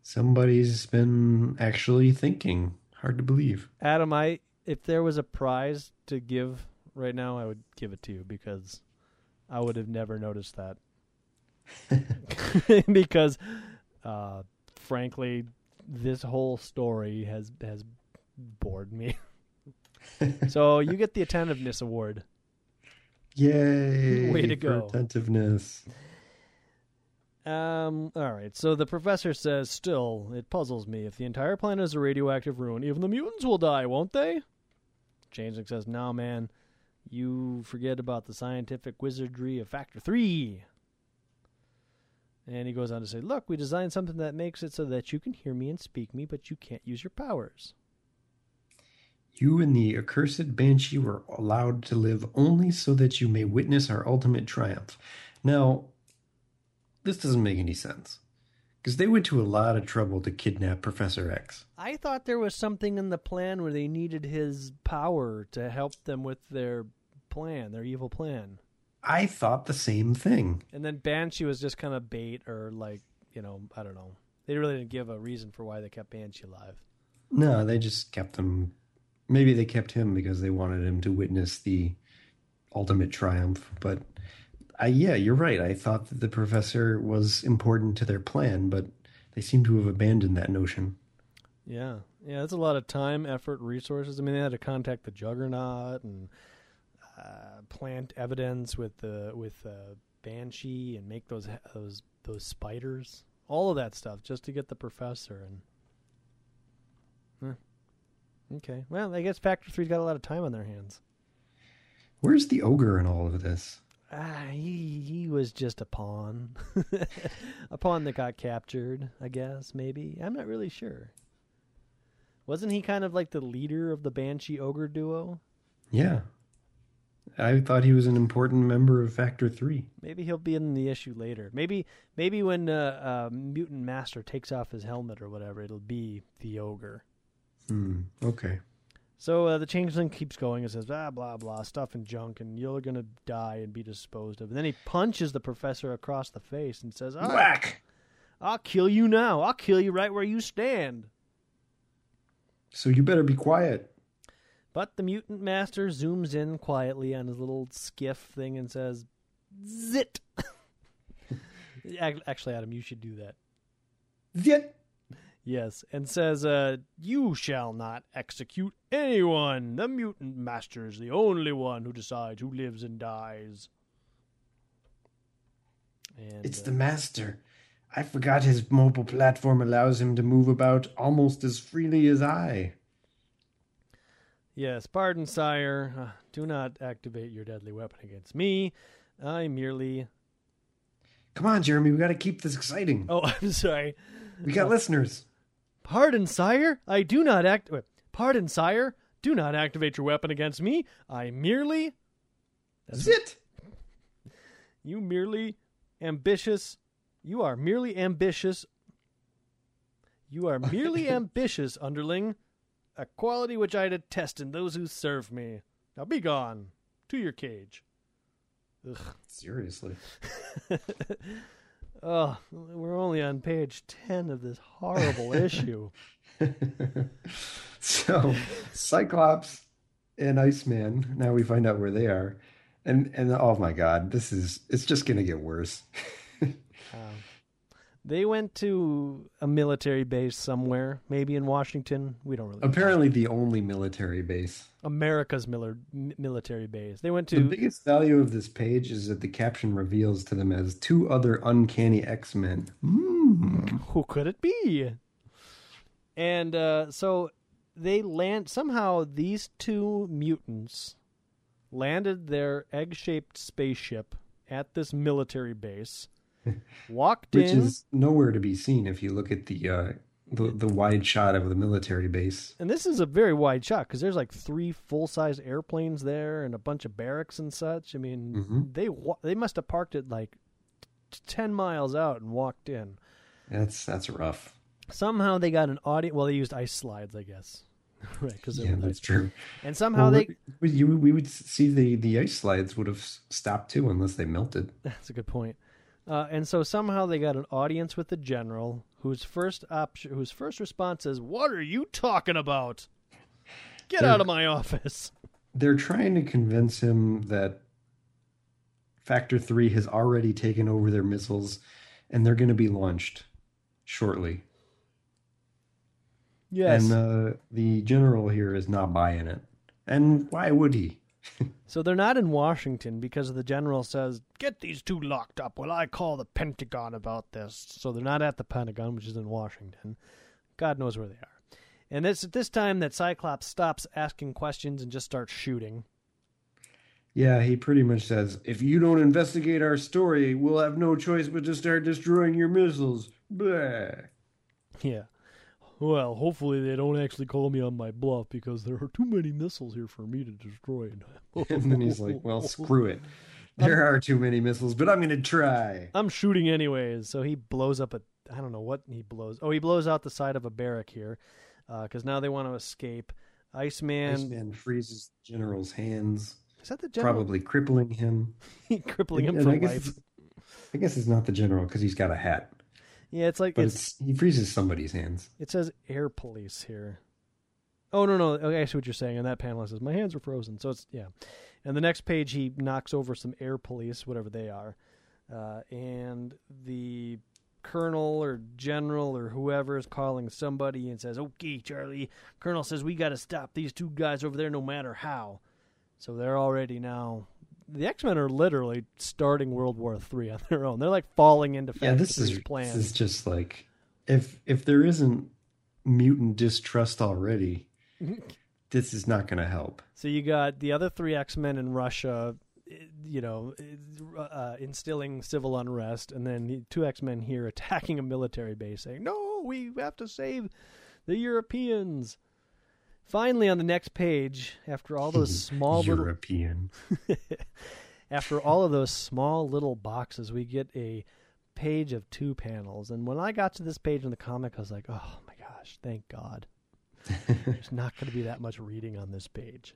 Somebody's been actually thinking. Hard to believe. Adam, I if there was a prize to give right now, I would give it to you because I would have never noticed that. [laughs] [laughs] because uh frankly, this whole story has has bored me. [laughs] so you get the attentiveness award. Yay! Way to go. attentiveness. Um, all right. So the professor says, "Still, it puzzles me. If the entire planet is a radioactive ruin, even the mutants will die, won't they?" Changeling says, "No, man. You forget about the scientific wizardry of Factor Three. And he goes on to say, "Look, we designed something that makes it so that you can hear me and speak me, but you can't use your powers." You and the accursed banshee were allowed to live only so that you may witness our ultimate triumph. Now, this doesn't make any sense. Because they went to a lot of trouble to kidnap Professor X. I thought there was something in the plan where they needed his power to help them with their plan, their evil plan. I thought the same thing. And then Banshee was just kind of bait or like, you know, I don't know. They really didn't give a reason for why they kept Banshee alive. No, they just kept him. Maybe they kept him because they wanted him to witness the ultimate triumph. But I, yeah, you're right. I thought that the professor was important to their plan, but they seem to have abandoned that notion. Yeah. Yeah, that's a lot of time, effort, resources. I mean, they had to contact the Juggernaut and uh, plant evidence with the with uh, Banshee and make those those those spiders. All of that stuff just to get the professor and Huh. Okay. Well, I guess Factor 3's got a lot of time on their hands. Where's the ogre in all of this? Ah, he he was just a pawn, [laughs] a pawn that got captured. I guess maybe I'm not really sure. Wasn't he kind of like the leader of the Banshee Ogre duo? Yeah. I thought he was an important member of Factor 3. Maybe he'll be in the issue later. Maybe maybe when uh, uh, Mutant Master takes off his helmet or whatever, it'll be the ogre. Hmm. Okay. So uh, the changeling keeps going and says blah blah blah stuff and junk, and you're gonna die and be disposed of. And then he punches the professor across the face and says, "All right, Whack! I'll kill you now. I'll kill you right where you stand." So you better be quiet. But the mutant master zooms in quietly on his little skiff thing and says, "Zit." [laughs] Actually, Adam, you should do that. Zit! Yes, and says, uh, "You shall not execute anyone. The mutant master is the only one who decides who lives and dies." And It's uh, the master. I forgot his mobile platform allows him to move about almost as freely as I. Yes, pardon, sire. Uh, do not activate your deadly weapon against me. I merely. Come on, Jeremy, we got to keep this exciting. Oh, [laughs] I'm sorry. We got listeners. Pardon, sire. I do not act. wait, Pardon, sire. Do not activate your weapon against me. I merely. That's it. [laughs] You merely ambitious. You are merely ambitious. You are merely [laughs] ambitious, underling. A quality which I detest in those who serve me. Now be gone to your cage. Ugh. Seriously. [laughs] Oh, we're only on page 10 of this horrible [laughs] issue. [laughs] so, Cyclops and Iceman, now we find out where they are. And and oh my god, this is it's just going to get worse. [laughs] Um, they went to a military base somewhere, maybe in Washington. We don't really. know. Apparently the only military base. America's miller, military base. They went to. The biggest value of this page is that the caption reveals to them as two other uncanny X-Men. Mm. Who could it be? And uh, so they land. Somehow these two mutants landed their egg-shaped spaceship at this military base. Walked Which in. is nowhere to be seen if you look at the uh the, the wide shot of the military base. And this is a very wide shot because there's like three full size airplanes there and a bunch of barracks and such. I mean, Mhm. they wa- they must have parked it like t- ten miles out and walked in. That's that's rough. Somehow they got an audience. Well, they used ice slides, I guess, [laughs] right? Because Yeah, that's true. And somehow Well, they. we, you, we would see the, the ice slides would have stopped too unless they melted. [laughs] That's a good point. Uh, and so somehow they got an audience with the general, whose first option, whose first response is, "What are you talking about? Get They're- out of my office!" They're trying to convince him that Factor 3 has already taken over their missiles and they're going to be launched shortly. Yes. And uh, the general here is not buying it. And why would he? [laughs] So they're not in Washington because the general says, "Get these two locked up while I call the Pentagon about this." So they're not at the Pentagon, which is in Washington. God knows where they are. And it's at this time that Cyclops stops asking questions and just starts shooting. Yeah, he pretty much says, if you don't investigate our story, we'll have no choice but to start destroying your missiles. Blah. Yeah. Well, hopefully they don't actually call me on my bluff because there are too many missiles here for me to destroy. [laughs] And then he's like, well, screw it. [laughs] There are too many missiles, but I'm going to try. I'm shooting anyways. So he blows up a I don't know what he blows. Oh, he blows out the side of a barrack here uh, because now they want to escape. Iceman, Iceman freezes the general's hands, is that the general? probably crippling him. [laughs] crippling him And for I guess, life. I guess it's not the general because he's got a hat, Yeah, it's like but it's, it's, he freezes somebody's hands. it says air police here. Oh no no! Okay, I see what you're saying. And that panel, says my hands are frozen. So it's yeah. And the next page, he knocks over some air police, whatever they are, uh, and the colonel or general or whoever is calling somebody and says, "Okay, Charlie." Colonel says we got to stop these two guys over there, no matter how. So they're already now. The X Men are literally starting World War Three on their own. They're like falling into Yeah, this is plans. this is just like if if there isn't mutant distrust already, [laughs] this is not going to help. So you got the other three X Men in Russia, you know, uh, instilling civil unrest, and then the two X Men here [laughs] attacking a military base, saying, "No, we have to save the Europeans." Finally, on the next page, after all those [laughs] small little, European. [laughs] after all of those small little boxes, we get a page of two panels. And when I got to this page in the comic, I was like, "Oh my gosh, thank God." [laughs] There's not going to be that much reading on this page.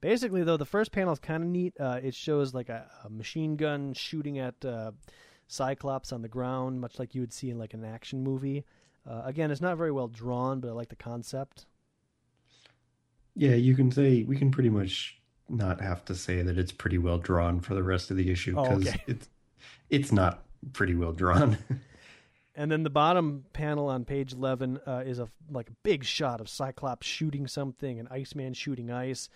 Basically, though, the first panel is kind of neat. Uh, it shows like a, a machine gun shooting at uh, Cyclops on the ground, much like you would see in like an action movie. Uh, again, it's not very well drawn, but I like the concept. Yeah, you can say we can pretty much not have to say that it's pretty well drawn for the rest of the issue Oh, because okay. it's it's not pretty well drawn. [laughs] And then the bottom panel on page eleven uh, is a like a big shot of Cyclops shooting something and Iceman shooting ice.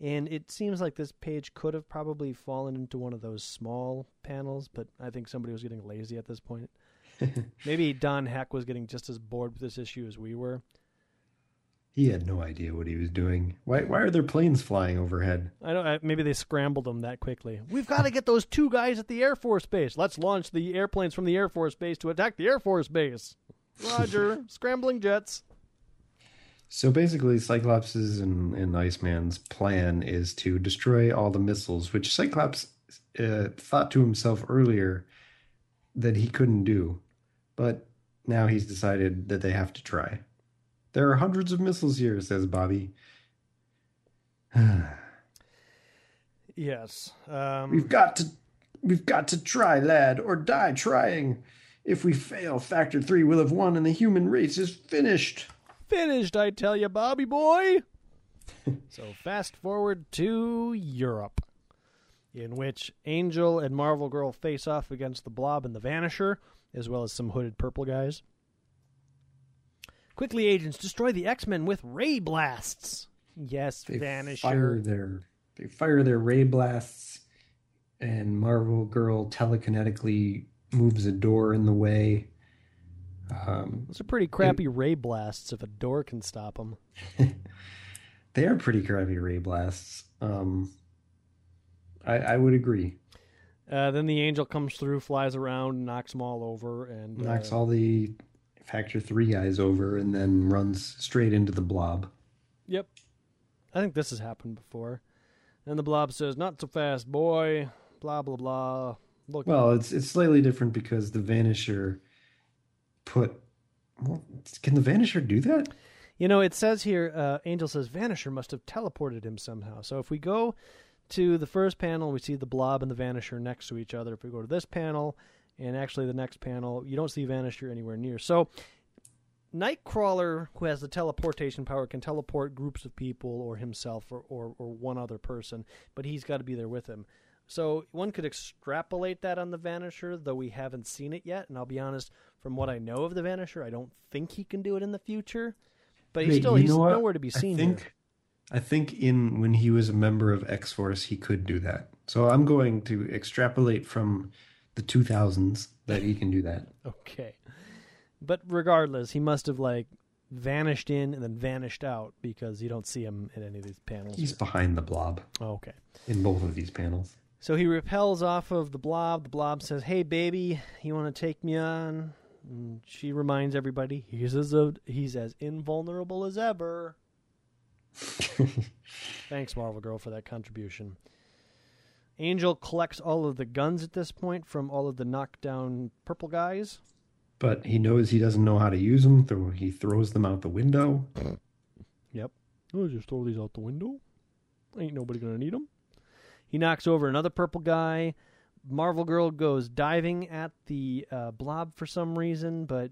And it seems like this page could have probably fallen into one of those small panels, but I think somebody was getting lazy at this point. [laughs] Maybe Don Heck was getting just as bored with this issue as we were. He had no idea what he was doing. Why? Why are there planes flying overhead? I don't. uh, Maybe they scrambled them that quickly. We've got to [laughs] get those two guys at the Air Force Base. Let's launch the airplanes from the Air Force Base to attack the Air Force Base. Roger. [laughs] Scrambling jets. So basically, Cyclops's and, and Iceman's plan is to destroy all the missiles, which Cyclops uh, thought to himself earlier that he couldn't do, but now he's decided that they have to try. There are hundreds of missiles here, says Bobby. [sighs] Yes. Um, We've got to, we've got to try, lad, or die trying. If we fail, Factor Three will have won, and the human race is finished. finished, I tell you, Bobby boy. [laughs] so fast forward to Europe, in which Angel and Marvel Girl face off against the Blob and the Vanisher, as well as some hooded purple guys. Quickly, agents destroy the X Men with ray blasts. Yes, They Vanisher. fire their they fire their ray blasts, and Marvel Girl telekinetically moves a door in the way. Um, Those are pretty crappy ray blasts if a door can stop them. [laughs] they are pretty crappy ray blasts. Um, I, I would agree. Uh, then the angel comes through, flies around, knocks them all over, and Knocks uh, all the Factor Three eyes over, and then runs straight into the blob. Yep. I think this has happened before. And the blob says, Not so fast, boy. Blah, blah, blah. Look. Well, it's it's slightly different because the Vanisher put. Well, can the Vanisher do that? you know, it says here, uh, Angel says, Vanisher must have teleported him somehow. So if we go to the first panel, we see the blob and the Vanisher next to each other. If we go to this panel, and actually the next panel, you don't see Vanisher anywhere near. So Nightcrawler, who has the teleportation power, can teleport groups of people or himself or, or, or one other person, but he's got to be there with him. So one could extrapolate that on the Vanisher, though we haven't seen it yet. And I'll be honest, from what I know of the Vanisher, I don't think he can do it in the future. But he's Wait, still he's know what? nowhere to be seen. I think, here. I think in when he was a member of X Force, he could do that. So I'm going to extrapolate from the 2000s that he can do that. [laughs] Okay. But regardless, he must have like vanished in and then vanished out because you don't see him in any of these panels. He's behind the blob Oh, okay. in both of these panels. So he repels off of the blob. The blob says, "Hey, baby, you want to take me on?" And she reminds everybody he's as he's as invulnerable as ever. [laughs] Thanks, Marvel Girl, for that contribution. Angel collects all of the guns at this point from all of the knockdown purple guys. But he knows he doesn't know how to use them, so he throws them out the window. Yep. Oh, just throw these out the window. Ain't nobody gonna need them. He knocks over another purple guy. Marvel Girl goes diving at the uh, blob for some reason, but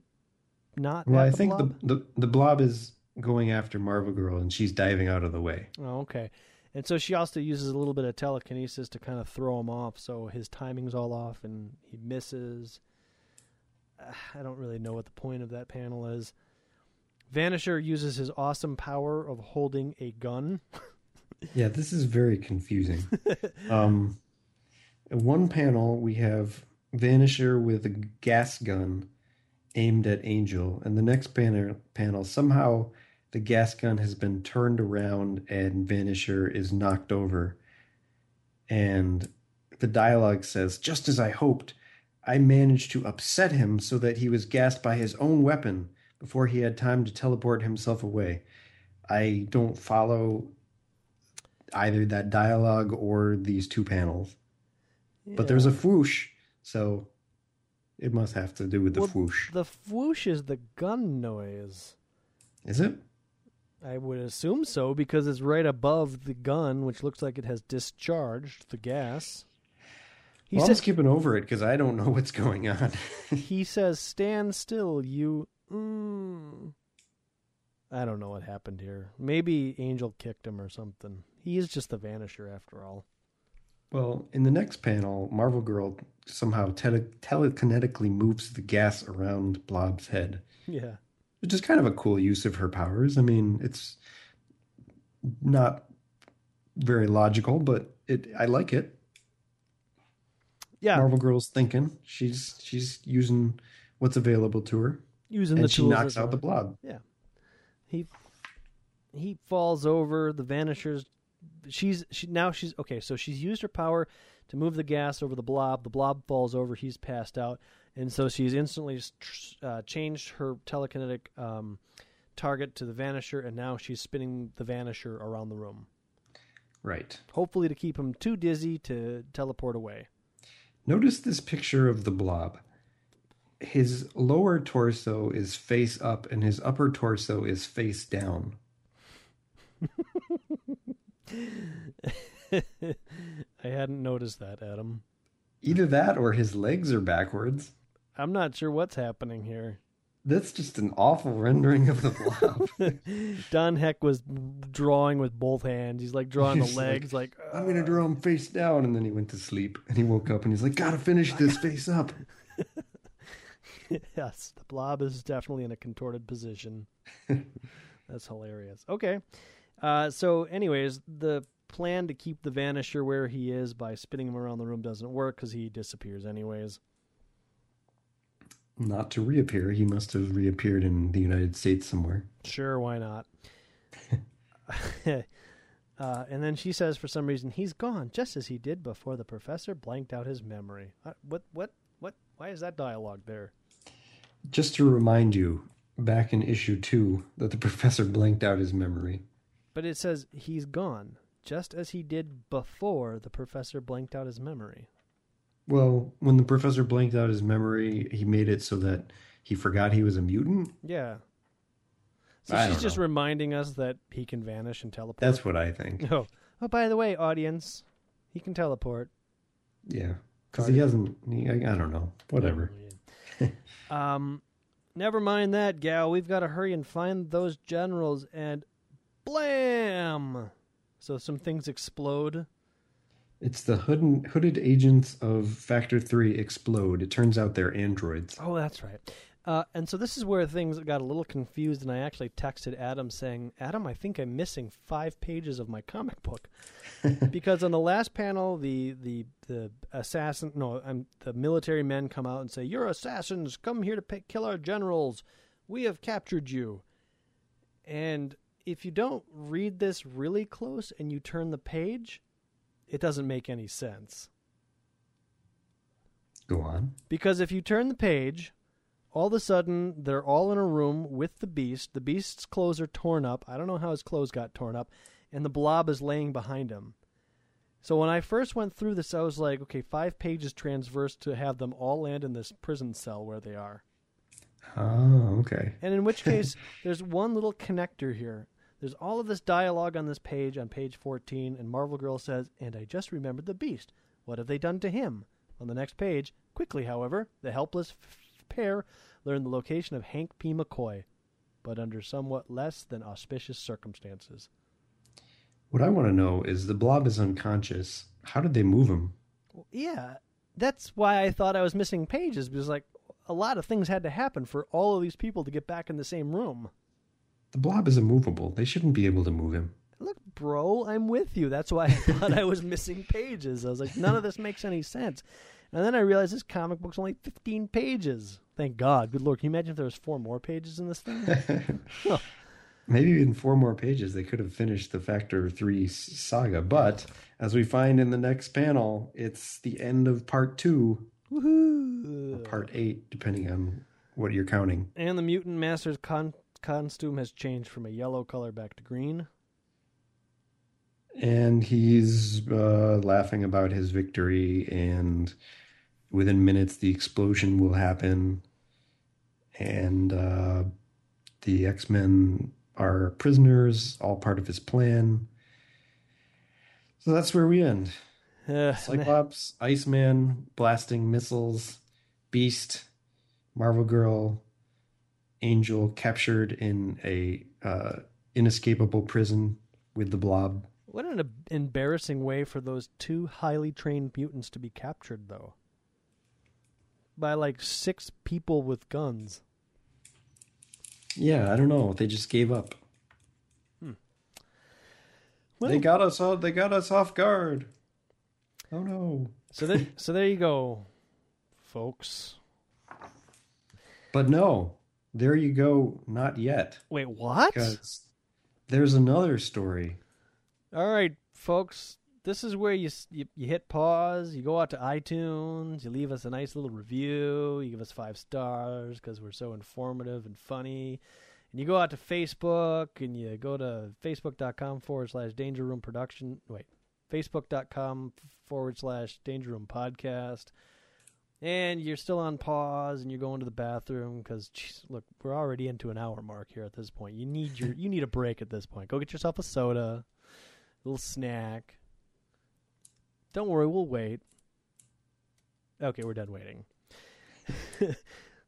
not. Well, I the think blob. the, the the blob is going after Marvel Girl, and she's diving out of the way. Oh, okay. And so she also uses a little bit of telekinesis to kind of throw him off, so his timing's all off and he misses. Uh, I don't really know what the point of that panel is. Vanisher uses his awesome power of holding a gun. [laughs] Yeah, this is very confusing. [laughs] um, one panel we have Vanisher with a gas gun aimed at Angel, and the next panel panel somehow the gas gun has been turned around and Vanisher is knocked over, and the dialogue says, "Just as I hoped, I managed to upset him so that he was gassed by his own weapon before he had time to teleport himself away." I don't follow either that dialogue or these two panels. But there's a whoosh, so it must have to do with the Well, whoosh. The whoosh is the gun noise. Is it? I would assume so because it's right above the gun, which looks like it has discharged the gas. He well, I'm skipping over it because I don't know what's going on. [laughs] he says, "Stand still, you." Mm. I don't know what happened here. Maybe Angel kicked him or something. He is just the Vanisher after all. well, in the next panel, Marvel Girl somehow tele- telekinetically moves the gas around Blob's head, Yeah. Which is kind of a cool use of her powers. I mean, it's not very logical, but it I like it. Yeah. Marvel Girl's thinking. She's she's using what's available to her, Using the and she tools knocks out the blob. Yeah, he he falls over the vanishers she's she now she's okay so she's used her power to move the gas over the blob the blob falls over he's passed out and so she's instantly uh, changed her telekinetic um, target to the vanisher and now she's spinning the vanisher around the room Right. hopefully to keep him too dizzy to teleport away Notice this picture of the blob. His lower torso is face up and his upper torso is face down. [laughs] i hadn't noticed that adam Either that or his legs are backwards. I'm not sure what's happening here That's just an awful rendering of the blob. [laughs] Don Heck was drawing with both hands. He's like drawing the He's like, legs, like, I'm gonna draw him face down, and then he went to sleep. And he woke up and he's like, "Gotta finish this face up." [laughs] yes, the blob is definitely in a contorted position. [laughs] That's hilarious. Okay. Uh, so, anyways, the plan to keep the Vanisher where he is by spinning him around the room doesn't work because he disappears, anyways. Not to reappear. He must have reappeared in the United States somewhere. Sure, why not? [laughs] uh, and then she says, for some reason, he's gone, just as he did before the professor blanked out his memory. Uh, what? What? What? Why is that dialogue there? Just to remind you, back in issue two, that the [laughs] professor blanked out his memory. But it says he's gone, just as he did before the professor blanked out his memory. Well, when the professor blanked out his memory, he made it so that he forgot he was a mutant. Yeah. So I she's just know. reminding us that he can vanish and teleport. That's what I think. Oh, oh, by the way, audience, he can teleport. Yeah, because he hasn't. He, I, I don't know. Whatever. um, never mind that, gal. We've got to hurry and find those generals and blam. So some things explode. It's the hooded, hooded agents of Factor 3 explode. It turns out they're androids. Oh, that's right. Uh, and so this is where things got a little confused, and I actually texted Adam saying, "Adam, I think I'm missing five pages of my comic book [laughs] because on the last panel, the the the assassin, no, um, the military men come out and say, "You're assassins! Come here to pick, kill our generals. We have captured you." And if you don't read this really close and you turn the page, it doesn't make any sense. Go on. Because if you turn the page, all of a sudden they're all in a room with the beast. The beast's clothes are torn up. I don't know how his clothes got torn up. And the blob is laying behind him. So when I first went through this, I was like, okay, five pages transverse to have them all land in this prison cell where they are. Oh, okay. And in which case, [laughs] there's one little connector here. There's all of this dialogue on this page, on page 14, and Marvel Girl says, And I just remembered the beast. What have they done to him? On the next page, quickly, however, the helpless f- pair learn the location of Hank P. McCoy, but under somewhat less than auspicious circumstances. What I want to know is the blob is unconscious. How did they move him? Well, yeah, that's why I thought I was missing pages, because, like, a lot of things had to happen for all of these people to get back in the same room. The blob is immovable. They shouldn't be able to move him. Look, bro, I'm with you. That's why I [laughs] thought I was missing pages. I was like, none of this makes any sense. And then I realized this comic book's only 15 pages. Thank God. Good Lord. Can you imagine if there was four more pages in this thing? [laughs] Maybe in four more pages they could have finished the Factor 3 saga. But as we find in the next panel, it's the end of part two, or part eight, depending on what you're counting. And the Mutant Master's con- costume has changed from a yellow color back to green. And he's uh, laughing about his victory, and within minutes, the explosion will happen. And uh, the X Men are prisoners, all part of his plan. So that's where we end. Uh, Cyclops, Iceman, blasting missiles, Beast, Marvel Girl, Angel captured in a uh, inescapable prison with the Blob. what an embarrassing way for those two highly trained mutants to be captured, though. By like six people with guns. Yeah, I don't know. They just gave up. Well, they got us all. They got us off guard. Oh no! So there, so there you go, folks. But no, there you go. Not yet. Wait, what? Because there's another story. All right, folks. This is where you, you you hit pause. You go out to iTunes. You leave us a nice little review. You give us five stars because we're so informative and funny. And you go out to Facebook and you go to facebook.com forward slash Danger Room Production. Wait, facebook.com forward slash Danger Room Podcast. And you're still on pause and you're going to the bathroom because look, we're already into an hour mark here at this point. You need your you need a break at this point. Go get yourself a soda, a little snack. Don't worry, we'll wait. Okay, we're done waiting. [laughs]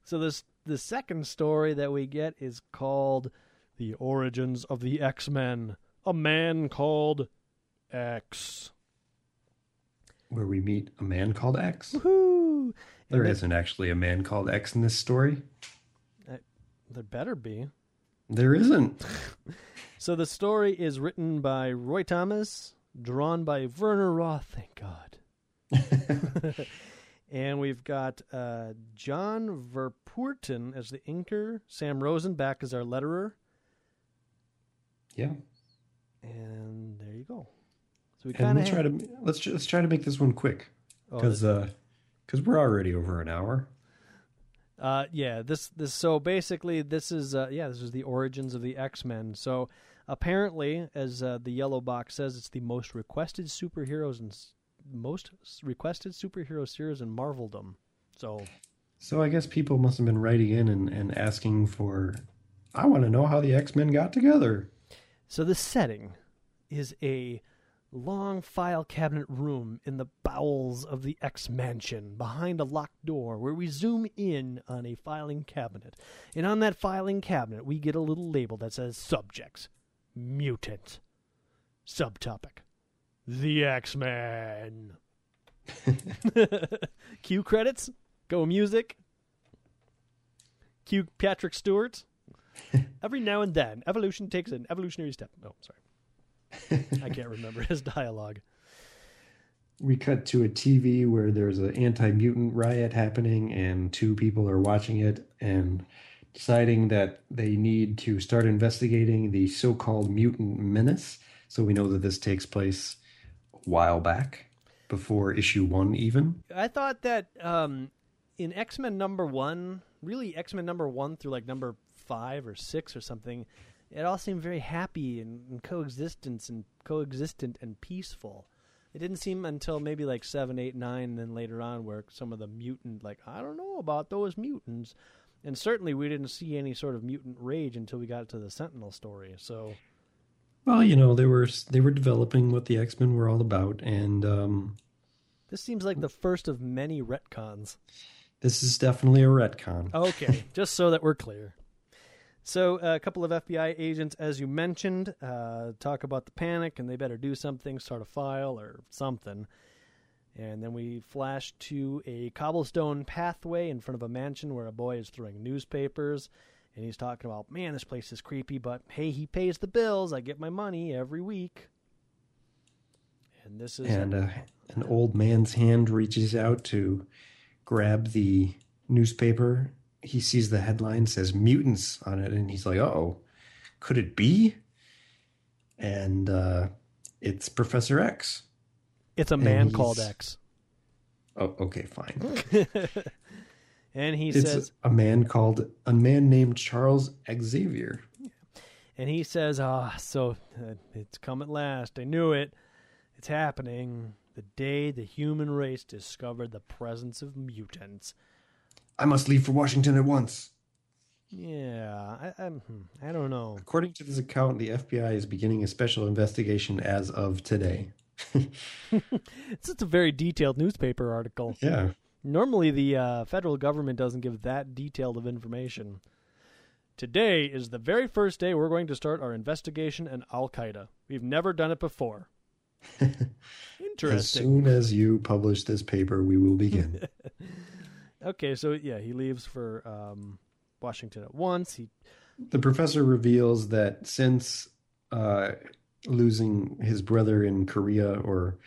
so this the second story that we get is called The Origins of the X-Men. A man called X. Where we meet a man called X. Woohoo! There And isn't actually a man called X in this story. There better be. There isn't. [laughs] So the story is written by Roy Thomas, drawn by Werner Roth, thank God. [laughs] [laughs] and we've got uh, John Verpoorten as the inker, Sam Rosenbach as our letterer, yeah. and there you go. So we kind of try to let's let's try to make this one quick Oh, because because we're already over an hour. Uh, yeah, this this so basically this is uh, yeah this is the origins of the X Men. So apparently, as uh, the yellow box says, it's the most requested superheroes and most requested superhero series in Marveldom. So So I guess people must have been writing in and, and asking for. I want to know how the X Men got together. so the setting is a long file cabinet room in the bowels of the X Mansion behind a locked door where we zoom in on a filing cabinet. And on that filing cabinet, we get a little label that says Subjects, Mutant. Subtopic, The X Men. [laughs] Cue credits, go music. Cue Patrick Stewart. [laughs] Every now and then, evolution takes an evolutionary step. Oh, sorry. I can't remember his dialogue. We cut to a TV where there's an anti mutant riot happening, and two people are watching it and deciding that they need to start investigating the so called mutant menace. So we know that this takes place a while back, before issue one, even. I thought that um, in X Men number one, really X Men number one through like number five or six or something, it all seemed very happy and, and coexistence and coexistent and peaceful. It didn't seem until maybe like seven, eight, nine, and then later on where some of the mutant, like I don't know about those mutants, and certainly we didn't see any sort of mutant rage until we got to the Sentinel story. So Well, you know, they were they were developing what the X Men were all about, and um, this seems like the first of many retcons. this is definitely a retcon. Okay, just so that we're clear. So, uh, a couple of FBI agents, as you mentioned, uh, talk about the panic and they better do something, start a file or something. And then we flash to a cobblestone pathway in front of a mansion where a boy is throwing newspapers. And he's talking about, man, this place is creepy, but hey, he pays the bills. I get my money every week. And this is. and uh, an old man's hand reaches out to grab the newspaper. He sees the headline says mutants on it, and he's like, "Oh, could it be?" And uh, it's Professor X. it's a man called X. Oh, okay, fine. [laughs] and he It's says, a man called a man named Charles Xavier. And he says, "Ah, so uh, it's come at last. I knew it. It's happening. The day the human race discovered the presence of mutants." I must leave for Washington at once. Yeah, I, I'm, hmm, I don't know. According to this account, the FBI is beginning a special investigation as of today. [laughs] It's just a very detailed newspaper article. Yeah. Normally, the uh, federal government doesn't give that detailed of information. Today is the very first day we're going to start our investigation in Al Qaeda. We've never done it before. [laughs] Interesting. As soon as you publish this paper, we will begin. [laughs] Okay, so yeah, he leaves for um, Washington at once. He the professor reveals that since uh, losing his brother in Korea or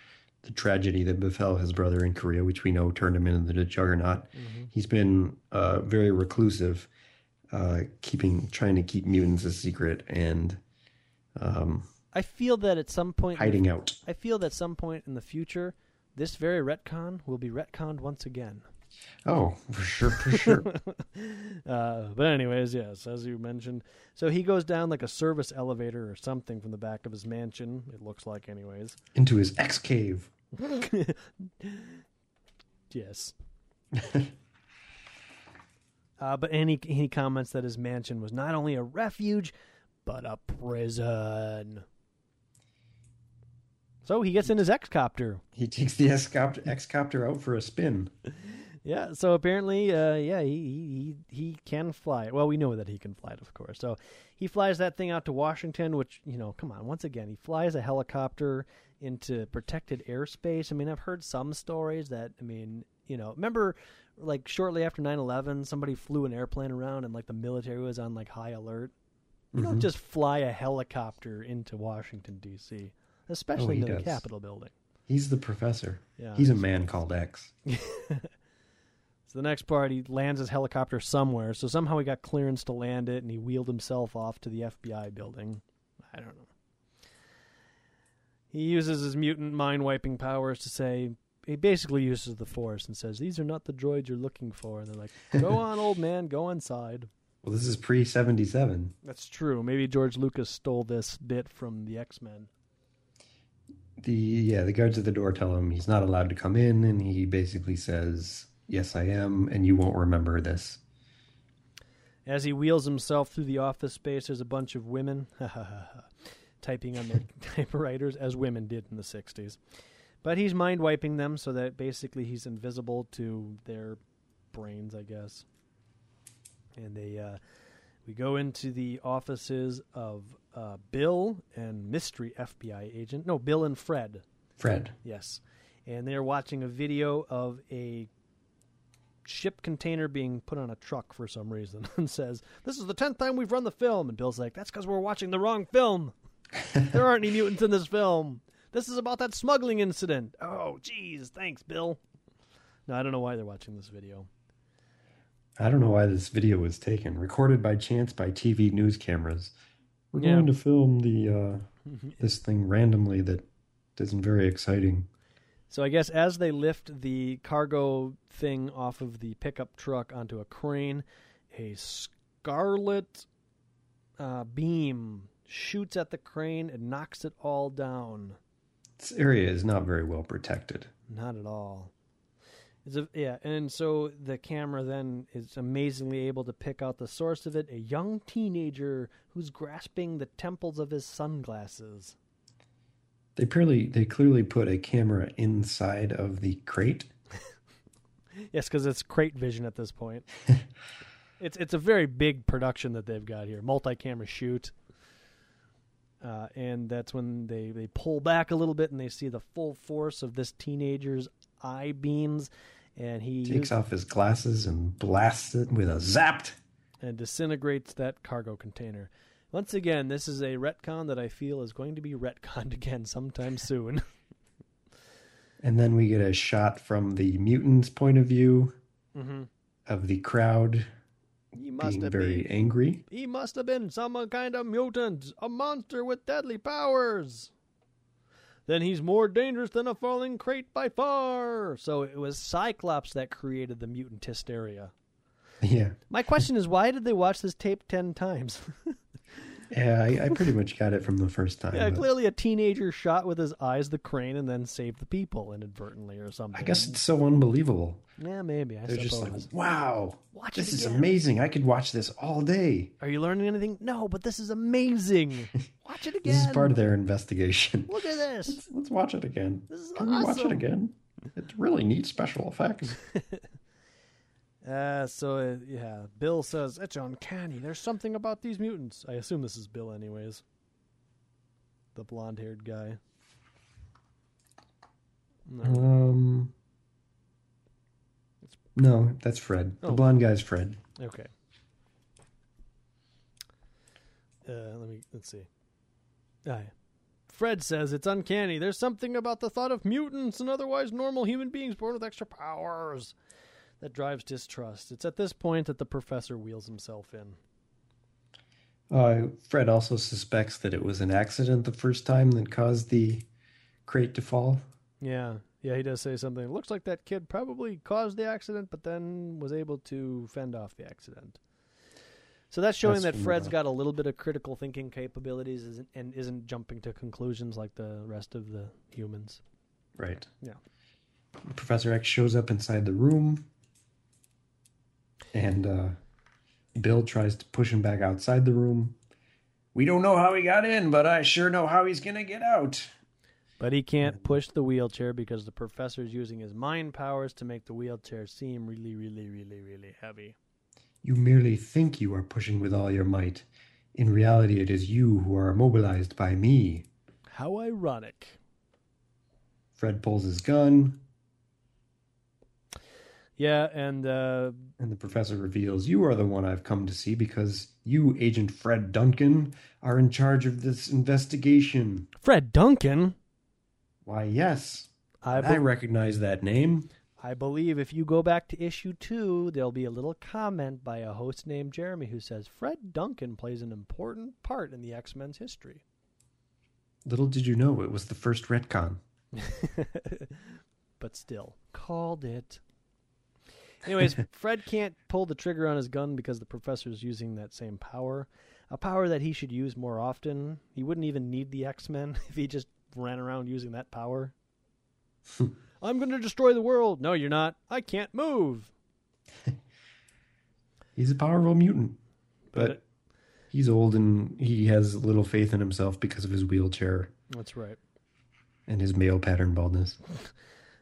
the tragedy that befell his brother in Korea, which we know turned him into the juggernaut. He's been uh, very reclusive, uh, keeping trying to keep mutants a secret and um, I feel that at some point, hiding out. I feel that some point in the future, this very retcon will be retconned once again. Oh, for sure, for sure. [laughs] Uh, but anyways, yes, as you mentioned, so he goes down like a service elevator or something from the back of his mansion. It looks like, anyways. Into his X cave. [laughs] Yes. [laughs] uh, but and he, he comments that his mansion was not only a refuge, but a prison. So he gets in his X copter. He takes the X-copter, X-copter out for a spin. Yeah, so apparently, uh, yeah, he, he he can fly. Well, we know that he can fly it, of course. So he flies that thing out to Washington, which you know, come on, once again, he flies a helicopter into protected airspace. I mean, I've heard some stories that, I mean, you know, remember like shortly after 9-11, somebody flew an airplane around and like the military was on like high alert. You don't just fly a helicopter into Washington D.C., especially he into the. Capitol building. He's the professor. Yeah. He's a man called X. [laughs] So the next part, he lands his helicopter somewhere. So somehow he got clearance to land it, and he wheeled himself off to the FBI building. I don't know. He uses his mutant mind wiping powers to say. He basically uses the Force and says, "These are not the droids you're looking for." And they're like, "Go [laughs] on, old man, go inside." Well, this is pre seventy seven. That's true. Maybe George Lucas stole this bit from the X Men. The yeah, the guards at the door tell him he's not allowed to come in, and he basically says, "Yes, I am, and you won't remember this." As he wheels himself through the office space, there's a bunch of women [laughs] typing on their [laughs] typewriters, as women did in the 60s. But he's mind wiping them so that basically he's invisible to their brains, I guess. And they, uh, we go into the offices of uh, Bill and mystery FBI agent. No, Bill and Fred. Fred. Yes. And they're watching a video of a ship container being put on a truck for some reason [laughs] and says, This is the 10th time we've run the film. And Bill's like, That's because we're watching the wrong film. [laughs] there aren't any mutants in this film. This is about that smuggling incident. Oh, geez. Thanks, Bill. No, I don't know why they're watching this video. I don't know why this video was taken. Recorded by chance by TV news cameras. We're Yeah. going to film the uh, [laughs] this thing randomly that isn't very exciting. So I guess as they lift the cargo thing off of the pickup truck onto a crane, a scarlet uh, beam shoots at the crane and knocks it all down. This area is not very well protected. Not at all. It's a, yeah, and so the camera then is amazingly able to pick out the source of it a young teenager who's grasping the temples of his sunglasses. They clearly they clearly put a camera inside of the crate. [laughs] Yes, because it's crate vision at this point. [laughs] it's it's a very big production that they've got here, multi-camera shoot, uh, and that's when they they pull back a little bit and they see the full force of this teenager's eye beams, and he Takes off his glasses and blasts it with a zapped. and disintegrates that cargo container. Once again, this is a retcon that I feel is going to be retconned [laughs] again sometime soon. [laughs] And then we get a shot from the mutant's point of view mm-hmm. of the crowd He must being have very been. angry. He must have been some kind of mutant, a monster with deadly powers. Then he's more dangerous than a falling crate by far. So it was Cyclops that created the mutant hysteria. [laughs] Yeah, My question is, why did they watch this tape ten times? Yeah, I, I pretty much got it from the first time. yeah, but clearly a teenager shot with his eyes the crane and then saved the people inadvertently or something. I guess it's so unbelievable. Yeah, maybe. I They're suppose. just like, wow, Watch this is amazing. I could watch this all day. Are you learning anything? No, but this is amazing. [laughs] Watch it again. This is part of their investigation. Look at this. Let's watch it again. This is Can we watch it again? It's really neat special effects. [laughs] Uh, so uh, yeah, Bill says it's uncanny. There's something about these mutants. I assume this is Bill, anyways. The blonde-haired guy. No. Um, no, that's Fred. The Oh. blonde guy's Fred. Okay. Uh, let me let's see. Ah, yeah. Fred says it's uncanny. There's something about the thought of mutants and otherwise normal human beings born with extra powers that drives distrust. It's at this point that the professor wheels himself in. Uh, Fred also suspects that it was an accident the first time that caused the crate to fall. Yeah, yeah, he does say something. It looks like that kid probably caused the accident, but then was able to fend off the accident. So that's showing That's that Fred's uh, got a little bit of critical thinking capabilities and isn't jumping to conclusions like the rest of the humans. Right. Yeah. Professor X shows up inside the room, and uh, Bill tries to push him back outside the room. We don't know how he got in, but I sure know how he's gonna get out. But he can't push the wheelchair because the professor is using his mind powers to make the wheelchair seem really, really, really, really heavy. You merely think you are pushing with all your might. In reality, it is you who are immobilized by me. How ironic. Fred pulls his gun, Yeah, and uh, and the professor reveals you are the one I've come to see because you, Agent Fred Duncan, are in charge of this investigation. Fred Duncan. Why, yes. I, I recognize that name. I believe if you go back to issue two, there'll be a little comment by a host named Jeremy who says Fred Duncan plays an important part in the X Men's history. Little did you know it was the first retcon. [laughs] but still, called it. Anyways, [laughs] Fred can't pull the trigger on his gun because the professor's using that same power. A power that he should use more often. He wouldn't even need the X Men [laughs] if he just ran around using that power. [laughs] I'm going to destroy the world. No, you're not. I can't move. He's a powerful mutant, but But- he's old and he has little faith in himself because of his wheelchair That's right. and his male pattern baldness.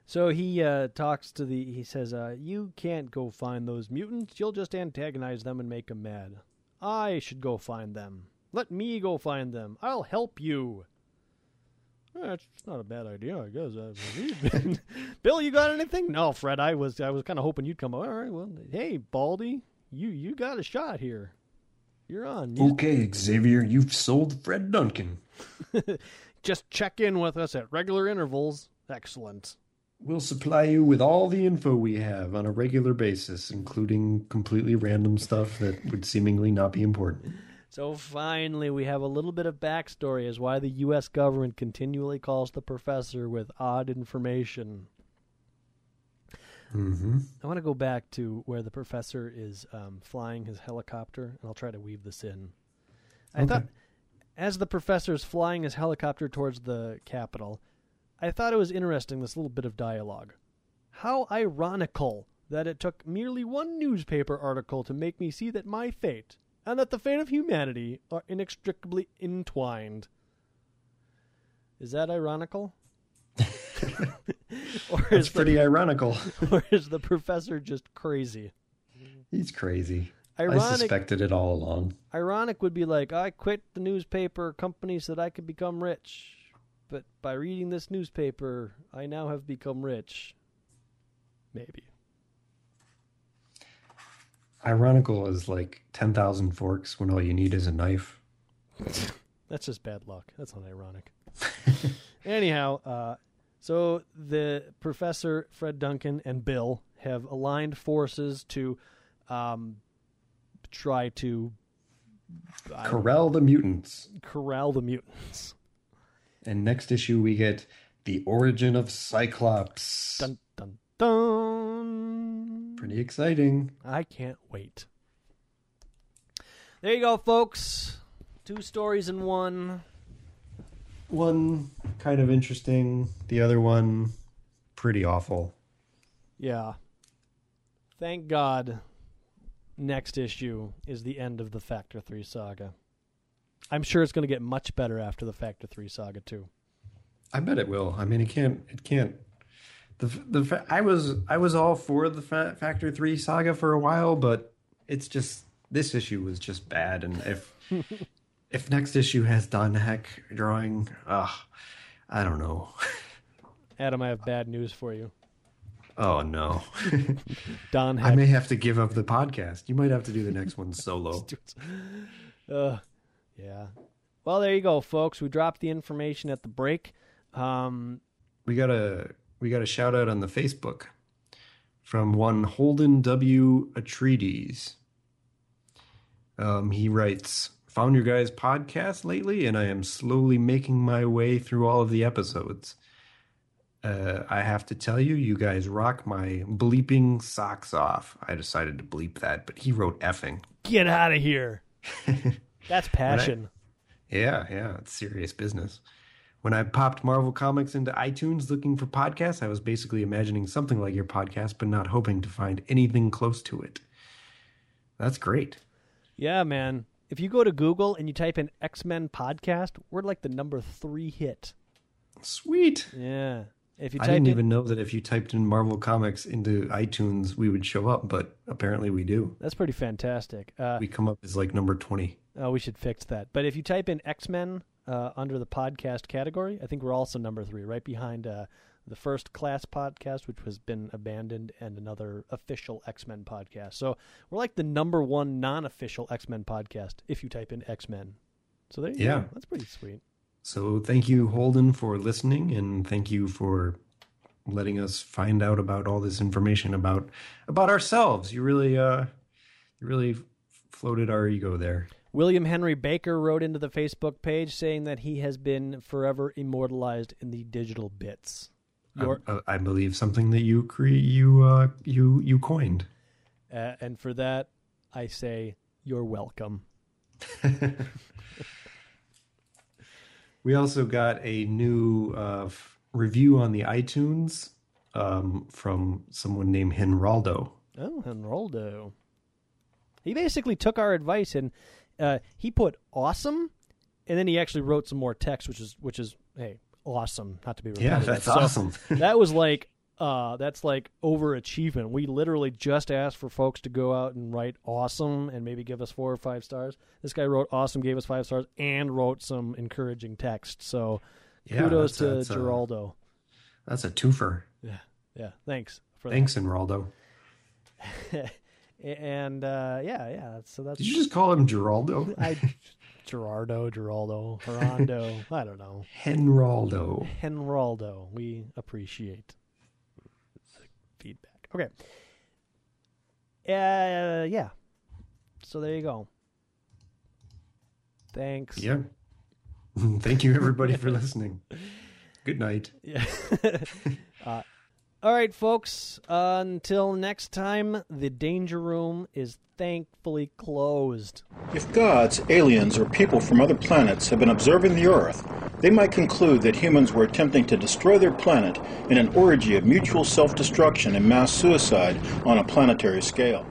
So he uh, talks to the. He says, uh, "You can't go find those mutants. You'll just antagonize them and make them mad. I should go find them. Let me go find them. I'll help you." That's not a bad idea, I guess. [laughs] Bill, you got anything? No, Fred. I was I was kind of hoping you'd come. All right. Well, hey, Baldy, you you got a shot here. You're on. You Okay, Xavier, you've sold Fred Duncan. [laughs] just check in with us at regular intervals. Excellent. We'll supply you with all the info we have on a regular basis, including completely random stuff that would seemingly not be important. So finally, we have a little bit of backstory as why the U.S. government continually calls the professor with odd information. Mm-hmm. I want to go back to where the professor is um, flying his helicopter, and I'll try to weave this in. I Okay. thought, as the professor is flying his helicopter towards the Capitol, I thought it was interesting this little bit of dialogue. How ironical that it took merely one newspaper article to make me see that my fate and that the fate of humanity are inextricably entwined. Is that ironical? [laughs] or, It's is pretty [laughs] ironical. or is the professor just crazy? He's crazy. I suspected it all along. ironic would be like, I quit the newspaper company so that I could become rich. But by reading this newspaper, I now have become rich. Maybe. Ironical is like 10,000 forks when all you need is a knife. [laughs] That's just bad luck. That's not ironic. [laughs] Anyhow, uh, so the professor, Fred Duncan, and Bill have aligned forces to um, try to I Corral the mutants. corral the mutants. And next issue, we get the origin of Cyclops. Dun dun dun. Pretty exciting. I can't wait. There you go, folks. Two stories in one. One kind of interesting, the other one pretty awful. Yeah. Thank God next issue is the end of the Factor 3 saga. I'm sure it's going to get much better after the Factor 3 saga too. I bet it will. I mean, it can't. It can't. The the I was I was all for the fa- Factor Three saga for a while, but it's just this issue was just bad. And if [laughs] if next issue has Don Heck drawing, ah, I don't know. [laughs] Adam, I have bad news for you. Oh no, [laughs] Don I may have to give up the podcast. You might have to do the next one solo. uh, yeah. Well, there you go, folks. We dropped the information at the break. Um, We got a we got a shout out on the Facebook from one Holden W. Atreides. Um, he writes, "Found your guys' podcast lately, and I am slowly making my way through all of the episodes. Uh, I have to tell you, you guys rock my bleeping socks off. I decided to bleep that, but he wrote effing. get out of here. [laughs] That's passion. Yeah, yeah, it's serious business. When I popped Marvel Comics into iTunes looking for podcasts, I was basically imagining something like your podcast, but not hoping to find anything close to it. That's great. Yeah, man. If you go to Google and you type in X Men podcast, we're like the number three hit. Sweet. Yeah. If you I didn't in, even know that if you typed in Marvel Comics into iTunes, we would show up, but apparently we do. that's pretty fantastic. Uh, We come up as like number 20. oh, we should fix that. But if you type in X Men uh, under the podcast category, I think we're also number three, right behind uh, the first class podcast, which has been abandoned, and another official X Men podcast. So we're like the number one non official X Men podcast if you type in X Men. So there you Yeah. go. That's pretty sweet. So thank you, Holden, for listening, and thank you for letting us find out about all this information about about ourselves. You really, uh, you really floated our ego there. William Henry Baker wrote into the Facebook page saying that he has been forever immortalized in the digital bits. Your, I, I believe something that you cre- you uh, you you coined. uh, and for that, I say you're welcome. [laughs] We also got a new uh, review on the iTunes um, from someone named Henraldo. Oh, Enroldo. He basically took our advice and uh, he put awesome, and then he actually wrote some more text, which is which is hey awesome, not to be Yeah, repetitive. that's So awesome. [laughs] that was like uh, that's like overachievement. We literally just asked for folks to go out and write awesome and maybe give us four or five stars. This guy wrote awesome, gave us five stars, and wrote some encouraging text. So Yeah, kudos that's- to that's, Geraldo. That's a twofer. Yeah, yeah. Thanks for Thanks, Henraldo. that. [laughs] and uh, yeah, yeah. So that's Did you just call him Geraldo? [laughs] I Gerardo, Geraldo, Gerando. I don't know. Henraldo. Henraldo. We appreciate feedback. Okay. Uh, yeah. So there you go. Thanks. Yeah. [laughs] Thank you, everybody, for listening. Good night. [laughs] Yeah. [laughs] uh, all right, folks. Uh, until next time, the danger room is thankfully closed. If gods, aliens, or people from other planets have been observing the Earth, they might conclude that humans were attempting to destroy their planet in an orgy of mutual self destruction and mass suicide on a planetary scale.